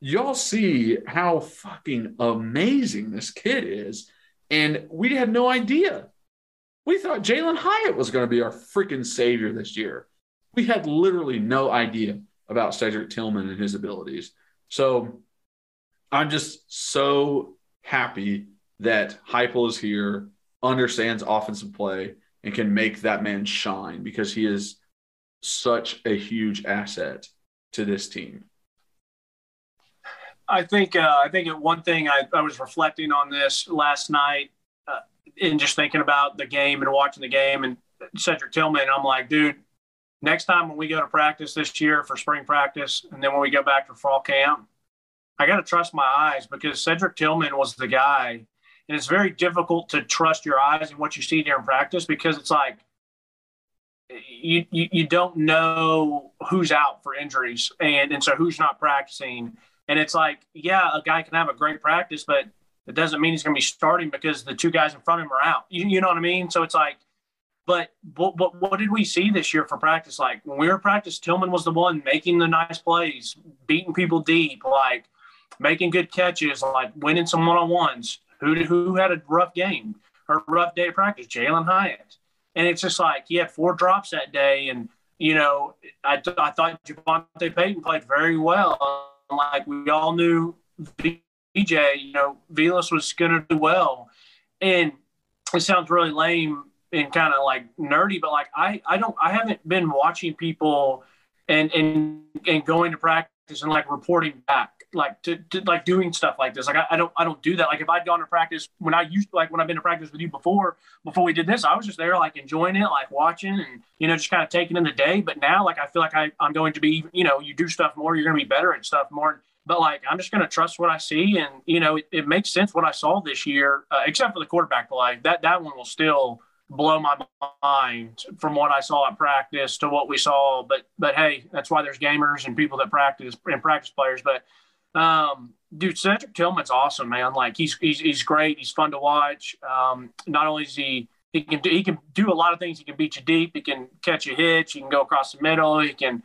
y'all see how fucking amazing this kid is. And we had no idea. We thought Jalin Hyatt was going to be our freaking savior this year. We had literally no idea about Cedric Tillman and his abilities. So I'm just so happy that Heupel is here, understands offensive play, and can make that man shine because he is such a huge asset to this team. I think uh, I think one thing I, I, was reflecting on this last night and just thinking about the game and watching the game and Cedric Tillman. I'm like, dude, next time when we go to practice this year for spring practice, and then when we go back to fall camp, I got to trust my eyes because Cedric Tillman was the guy, and it's very difficult to trust your eyes and what you see during practice because it's like you, you, you don't know who's out for injuries and and so who's not practicing and it's like yeah a guy can have a great practice but it doesn't mean he's going to be starting because the two guys in front of him are out. You, you know what i mean? So it's like but, but but what did we see this year for practice? Like when we were practice tillman was the one making the nice plays beating people deep like making good catches like winning some one-on-ones. Who who had a rough game or rough day of practice? Jalin hyatt. And it's just like he had four drops that day. And, you know, I, I thought JaVonta Payton played very well. Like we all knew VJ, you know, Velus was going to do well. And it sounds really lame and kind of like nerdy, but like I, I don't, I haven't been watching people and, and, and going to practice and like reporting back like to, to, like doing stuff like this. Like I, I, don't I don't do that. Like if I'd gone to practice when I used to, like when I've been to practice with you before before we did this, I was just there like enjoying it, like watching and you know just kind of taking in the day. But now like I feel like I, I'm going to be you know you do stuff more, you're going to be better at stuff more. But like I'm just going to trust what I see, and you know it, it makes sense what I saw this year, uh, except for the quarterback play. That that one will still blow my mind from what I saw at practice to what we saw. But but hey, that's why there's gamers and people that practice and practice players. But um, dude, Cedric Tillman's awesome, man. Like he's he's he's great. He's fun to watch. Um, not only is he he can do, he can do a lot of things. He can beat you deep. He can catch a hitch. He can go across the middle. He can,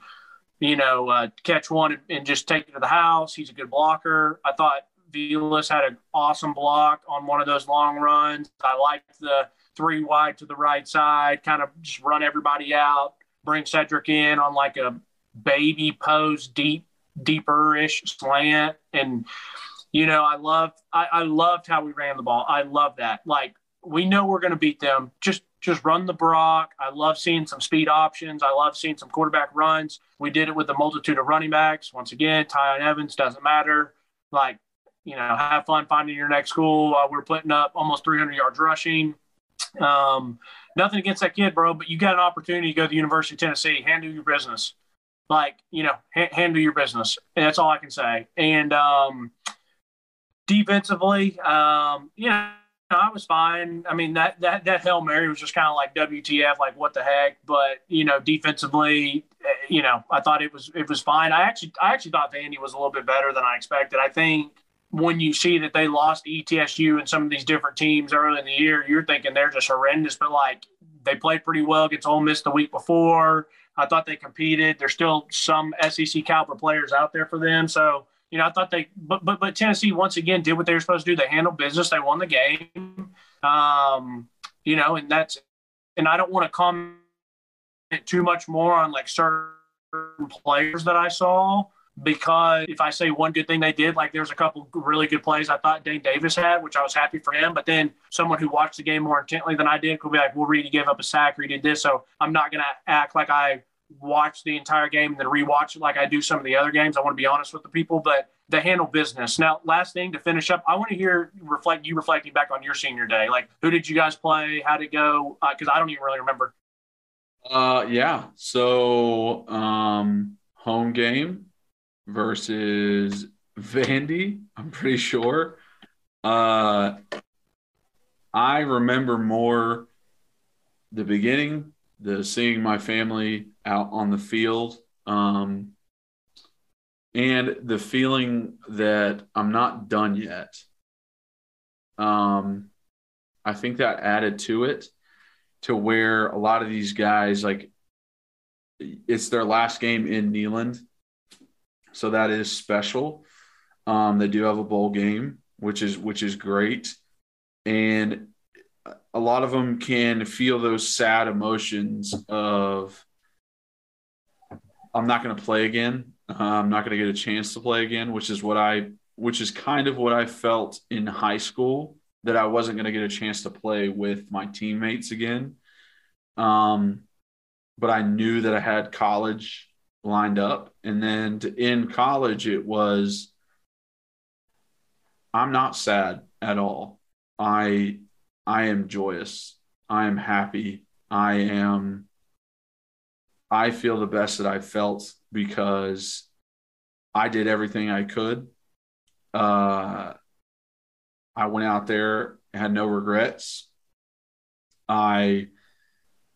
you know, uh, catch one and, just take it to the house. He's a good blocker. I thought Velus had an awesome block on one of those long runs. I liked the three wide to the right side, kind of just run everybody out, bring Cedric in on like a baby pose, deep deeper-ish slant. And, you know, I loved I, I loved how we ran the ball. I love that. Like we know we're gonna beat them. Just just run the Brock. I love seeing some speed options. I love seeing some quarterback runs. We did it with a multitude of running backs. Once again, Tiyon Evans doesn't matter. Like, you know, have fun finding your next school. Uh, we're putting up almost 300 yards rushing. Um, nothing against that kid, bro, but you got an opportunity to go to the University of Tennessee. Handle your business like you know ha- handle your business and that's all i can say and um defensively um you know I was fine. I mean that that that Hail Mary was just kind of like WTF, like what the heck. But you know, defensively, eh, you know, I thought it was it was fine. I actually I actually thought Vandy was a little bit better than I expected. I think when you see that they lost ETSU and some of these different teams early in the year, you're thinking they're just horrendous. But like they played pretty well against Ole Miss the week before. I thought they competed. There's still some SEC caliber players out there for them. So, you know, I thought they, but but but Tennessee once again did what they were supposed to do. They handled business. They won the game. Um, you know, and that's, and I don't want to comment too much more on like certain players that I saw because if I say one good thing they did, like there's a couple really good plays I thought Dane Davis had, which I was happy for him. But then someone who watched the game more intently than I did could be like, well, Reed, gave up a sack or he did this. So I'm not going to act like I watched the entire game and then rewatch it like I do some of the other games. I want to be honest with the people, but they handle business. Now, last thing to finish up, I want to hear reflect you reflecting back on your senior day. Like, who did you guys play? How did it go? Because uh, I don't even really remember. Uh, yeah. So, um, home game versus Vandy. I'm pretty sure. Uh, I remember more the beginning, the seeing my family out on the field, um, and the feeling that I'm not done yet. Um, I think that added to it to where a lot of these guys like it's their last game in Neyland. So that is special. Um, they do have a bowl game, which is which is great. And a lot of them can feel those sad emotions of I'm not going to play again. Uh, I'm not going to get a chance to play again, which is what I which is kind of what I felt in high school that I wasn't going to get a chance to play with my teammates again. Um, but I knew that I had college lined up. And then to, in college, it was I'm not sad at all. I I am joyous. I am happy. I am I feel the best that I've felt because I did everything I could. Uh, I went out there, had no regrets. I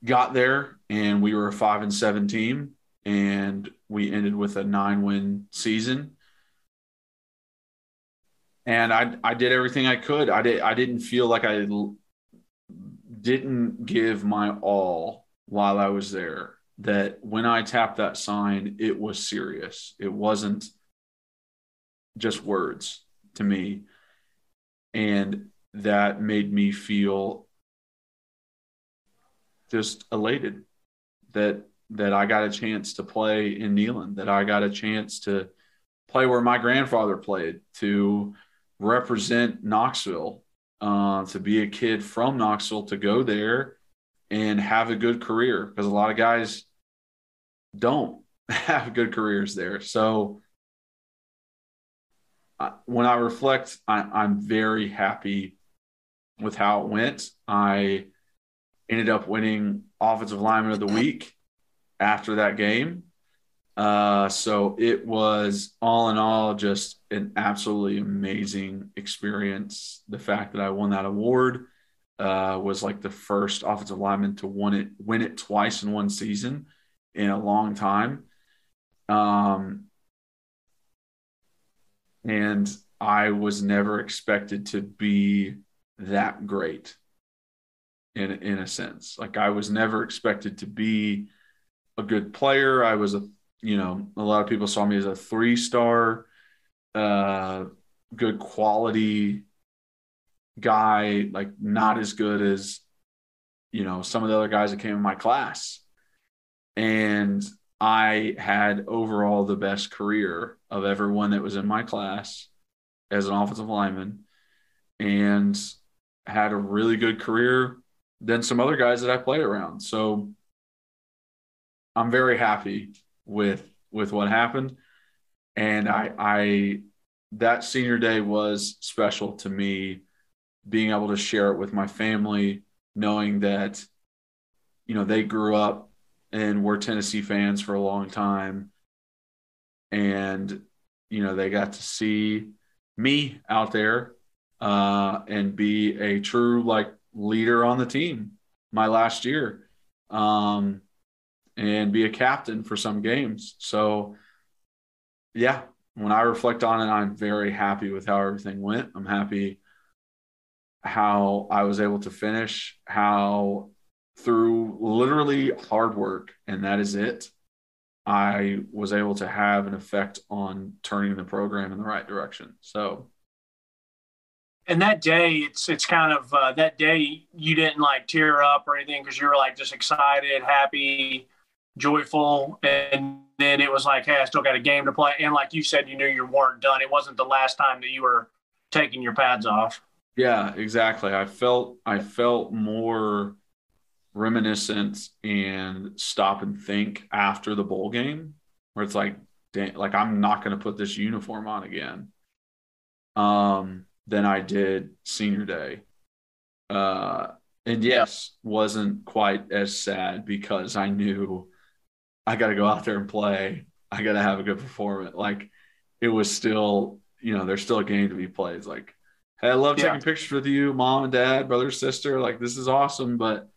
got there and we were a five and seven team and we ended with a nine win season. And I I did everything I could. I did I didn't feel like I didn't give my all while I was there. That when I tapped that sign, it was serious. It wasn't just words to me. And that made me feel just elated that that I got a chance to play in Neyland, that I got a chance to play where my grandfather played, to represent Knoxville, uh, to be a kid from Knoxville, to go there and have a good career because a lot of guys don't have good careers there. So I, when I reflect, I, I'm very happy with how it went. I ended up winning offensive lineman of the week after that game. Uh, so it was all in all just an absolutely amazing experience. The fact that I won that award uh, was like the first offensive lineman to win it win it twice in one season in a long time. Um, and I was never expected to be that great in in a sense. Like I was never expected to be a good player. I was a you know a lot of people saw me as a three star, uh, good quality guy. Like not as good as you know some of the other guys that came in my class, and I had overall the best career of everyone that was in my class as an offensive lineman, and had a really good career than some other guys that I played around. So I'm very happy with with what happened. And I I that senior day was special to me being able to share it with my family, knowing that, you know, they grew up and were Tennessee fans for a long time. And, you know, they got to see me out there uh, and be a true like leader on the team my last year um, and be a captain for some games. So, yeah, when I reflect on it, I'm very happy with how everything went. I'm happy how I was able to finish, how through literally hard work, and that is it, I was able to have an effect on turning the program in the right direction. So, and that day it's it's kind of uh, that day you didn't like tear up or anything because you were like just excited happy joyful and then it was like hey i still got a game to play. And like you said you knew you weren't done. It wasn't the last time that you were taking your pads off. Yeah exactly. I felt i felt more reminiscent and stop and think after the bowl game where it's like like i'm not going to put this uniform on again um than I did senior day. Uh, and yes, wasn't quite as sad because I knew I got to go out there and play. I got to have a good performance. Like it was still, you know, there's still a game to be played. It's like, hey, I love taking yeah. pictures with you, mom and dad, brother, sister. Like this is awesome, but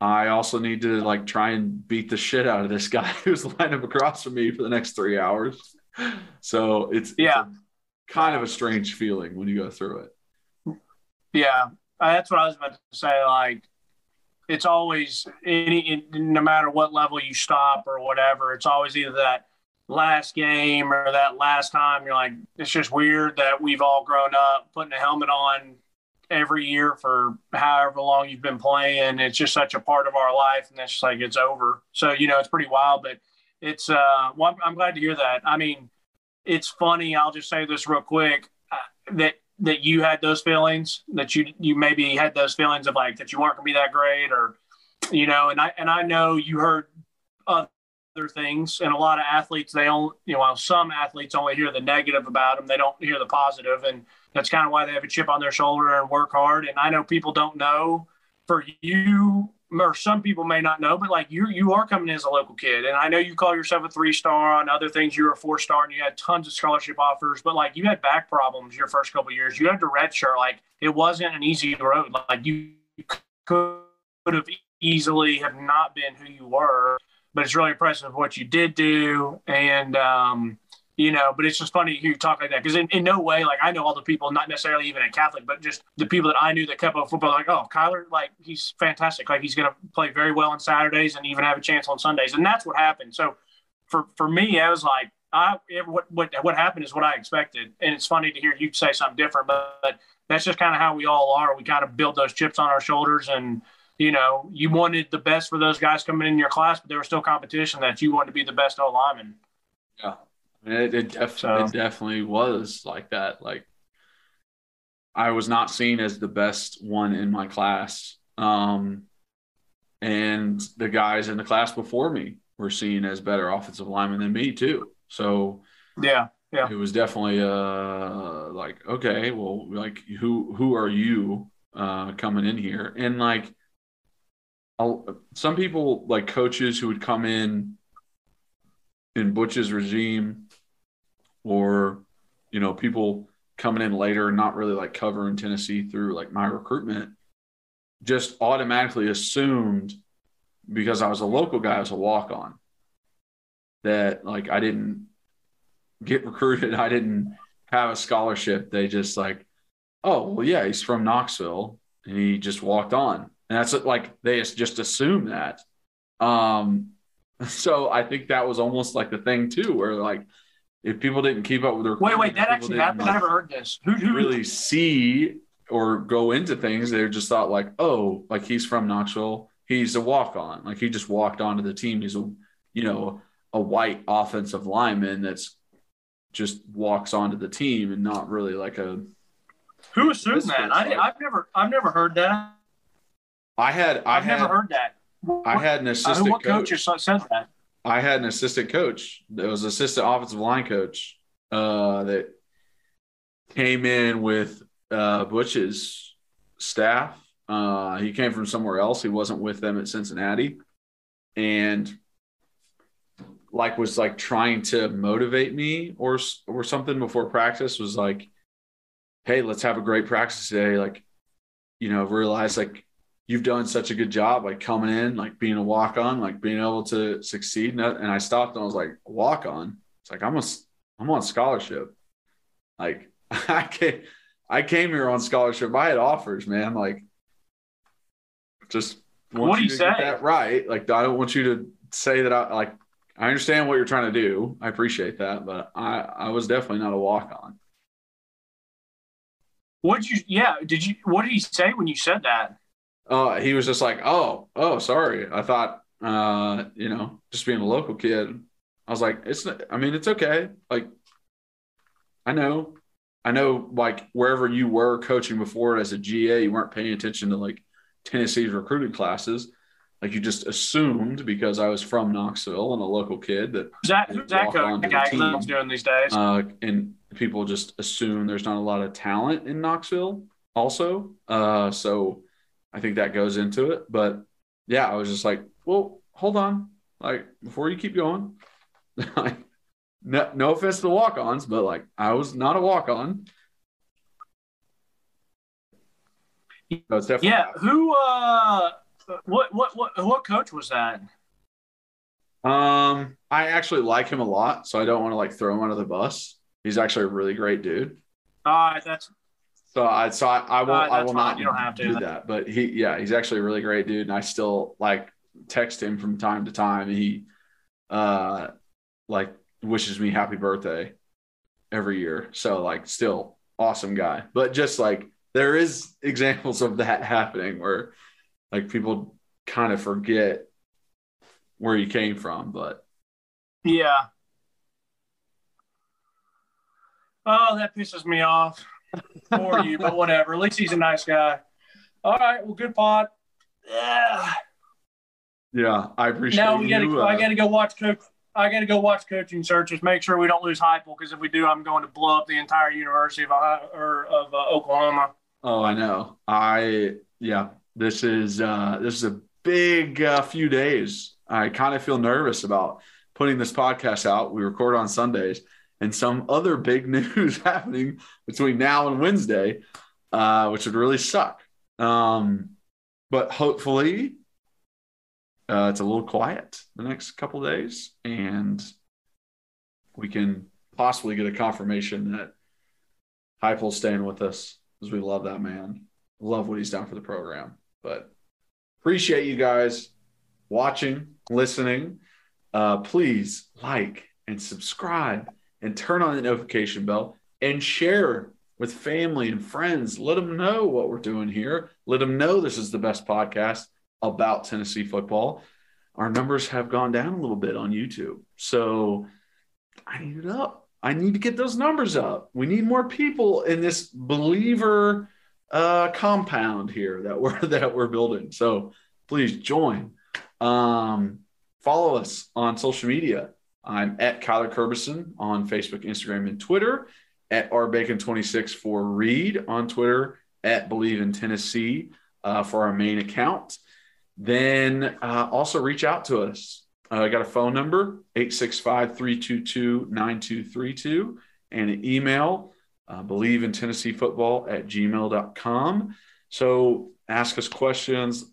I also need to like try and beat the shit out of this guy who's lined up across from me for the next three hours. So it's yeah, it's kind of a strange feeling when you go through it. Yeah, uh, that's what I was about to say. Like, it's always any no matter what level you stop or whatever, it's always either that last game or that last time. You're like, it's just weird that we've all grown up putting a helmet on every year for however long you've been playing. It's just such a part of our life, and it's just like it's over. So you know, it's pretty wild, but it's uh, well, I'm glad to hear that. I mean, it's funny. I'll just say this real quick uh, that that you had those feelings that you you maybe had those feelings of like that you weren't gonna be that great or you know and I and I know you heard other things and a lot of athletes they only you know well, some athletes only hear the negative about them they don't hear the positive and that's kind of why they have a chip on their shoulder and work hard and I know people don't know for you or some people may not know, but like you, you are coming in as a local kid, and I know you call yourself a three star. On other things, you're a four star, and you had tons of scholarship offers. But like you had back problems your first couple years. You had to redshirt. Like it wasn't an easy road. Like you could have easily have not been who you were. But it's really impressive what you did do, and um, you know, but it's just funny to hear you talk like that because in, in no way, like I know all the people, not necessarily even a Catholic, but just the people that I knew that kept up football, like, oh, Kyler, like he's fantastic. Like he's going to play very well on Saturdays and even have a chance on Sundays. And that's what happened. So for, for me, I was like, I, what, what, what happened is what I expected. And it's funny to hear you say something different, but, but that's just kind of how we all are. We kind of build those chips on our shoulders and, you know, you wanted the best for those guys coming in your class, but there was still competition that you wanted to be the best O lineman. Yeah. It, it, def- so. it definitely was like that. Like I was not seen as the best one in my class. Um, and the guys in the class before me were seen as better offensive linemen than me too. So yeah, yeah, it was definitely uh like okay, well, like who who are you uh coming in here? And like I'll, some people like coaches who would come in in Butch's regime or you know people coming in later not really like covering Tennessee through like my recruitment just automatically assumed because I was a local guy as a walk on that like I didn't get recruited. I didn't have a scholarship. They just like oh well yeah he's from Knoxville and he just walked on. And that's like they just assume that. Um so I think that was almost like the thing too where like if people didn't keep up with their wait, wait, that actually happened. Like, I never heard this. Who, who really see or go into things? They just thought like, oh, like he's from Knoxville. He's a walk on. Like he just walked onto the team. He's a, you know, a white offensive lineman that's just walks onto the team and not really like a. Who assumed that? I, have never, I've never heard that. I had, I have never heard that. I had an assistant uh, what coach. coach said that. I had an assistant coach. That was assistant offensive line coach uh, that came in with uh, Butch's staff. Uh, he came from somewhere else. He wasn't with them at Cincinnati, and like was like trying to motivate me or or something before practice. Was like, hey, let's have a great practice today. Like, you know, realize like you've done such a good job like coming in like being a walk on like being able to succeed and, and i stopped and i was like walk on it's like i'm a i'm on scholarship. Like i came i came here on scholarship. I had offers man like just want what you to say? get that right. Like i don't want you to say that i like i understand what you're trying to do. I appreciate that but i i was definitely not a walk on what did you yeah did you what did he say when you said that uh, he was just like, oh, oh, sorry. I thought, uh, you know, just being a local kid. I was like, it's, I mean, it's okay. Like, I know, I know, like wherever you were coaching before as a GA, you weren't paying attention to like Tennessee's recruiting classes. Like you just assumed because I was from Knoxville and a local kid that Zach, Zach the guy the doing these days. Uh, and people just assume there's not a lot of talent in Knoxville also. Uh, so I think that goes into it. But yeah, I was just like, well, hold on. Like before you keep going, like no, no offense to the walk-ons, but like I was not a walk-on. So it's definitely yeah. Who uh What what what what coach was that? Um, I actually like him a lot, so I don't want to like throw him under the bus. He's actually a really great dude. All right, that's So I so I, I will Uh, I will fine. not have to. do that. But he yeah, he's actually a really great dude. And I still like text him from time to time. He uh like wishes me happy birthday every year. So like still awesome guy. But just like there is examples of that happening where like people kind of forget where you came from. But yeah. Oh, that pisses me off for you, but whatever. At least he's a nice guy. All right, well, good pod. Yeah. yeah, I appreciate Now we gotta. you. I uh, gotta go watch coach. I gotta go watch coaching searches. Make sure we don't lose Heupel because if we do, I'm going to blow up the entire University of Ohio, or of uh, Oklahoma. Oh, I know. I yeah. This is uh this is a big uh, few days. I kind of feel nervous about putting this podcast out. We record on Sundays, and some other big news happening between now and Wednesday, uh, which would really suck. Um, but hopefully, uh, it's a little quiet the next couple days, and we can possibly get a confirmation that Heupel's staying with us because we love that man. Love what he's done for the program. But appreciate you guys watching, listening. Uh, please like and subscribe and turn on the notification bell and share with family and friends. Let them know what we're doing here. Let them know this is the best podcast about Tennessee football. Our numbers have gone down a little bit on YouTube. So I need it up. I need to get those numbers up. We need more people in this believer uh, compound here that we're that we're building. So please join. Um, follow us on social media. I'm at Kyler Curbison on Facebook, Instagram, and Twitter. At rbacon26 for Reed on Twitter. At Bleav in Tennessee uh, for our main account. Then uh, also reach out to us. Uh, I got a phone number, 865-322-9232, and an email, uh, bleav in Tennessee football at gmail.com. So ask us questions.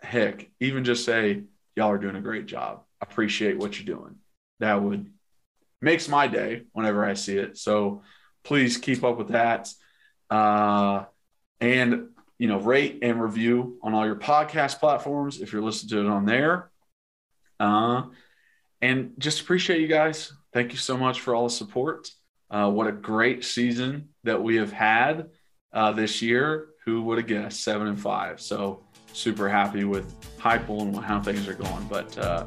Heck, even just say, y'all are doing a great job. Appreciate what you're doing. That would makes my day whenever I see it. So please keep up with that. Uh, and you know, rate and review on all your podcast platforms if you're listening to it on there. Uh, and just appreciate you guys. Thank you so much for all the support. Uh, what a great season that we have had uh, this year. Who would have guessed seven and five? So super happy with Heupel and how things are going. But uh,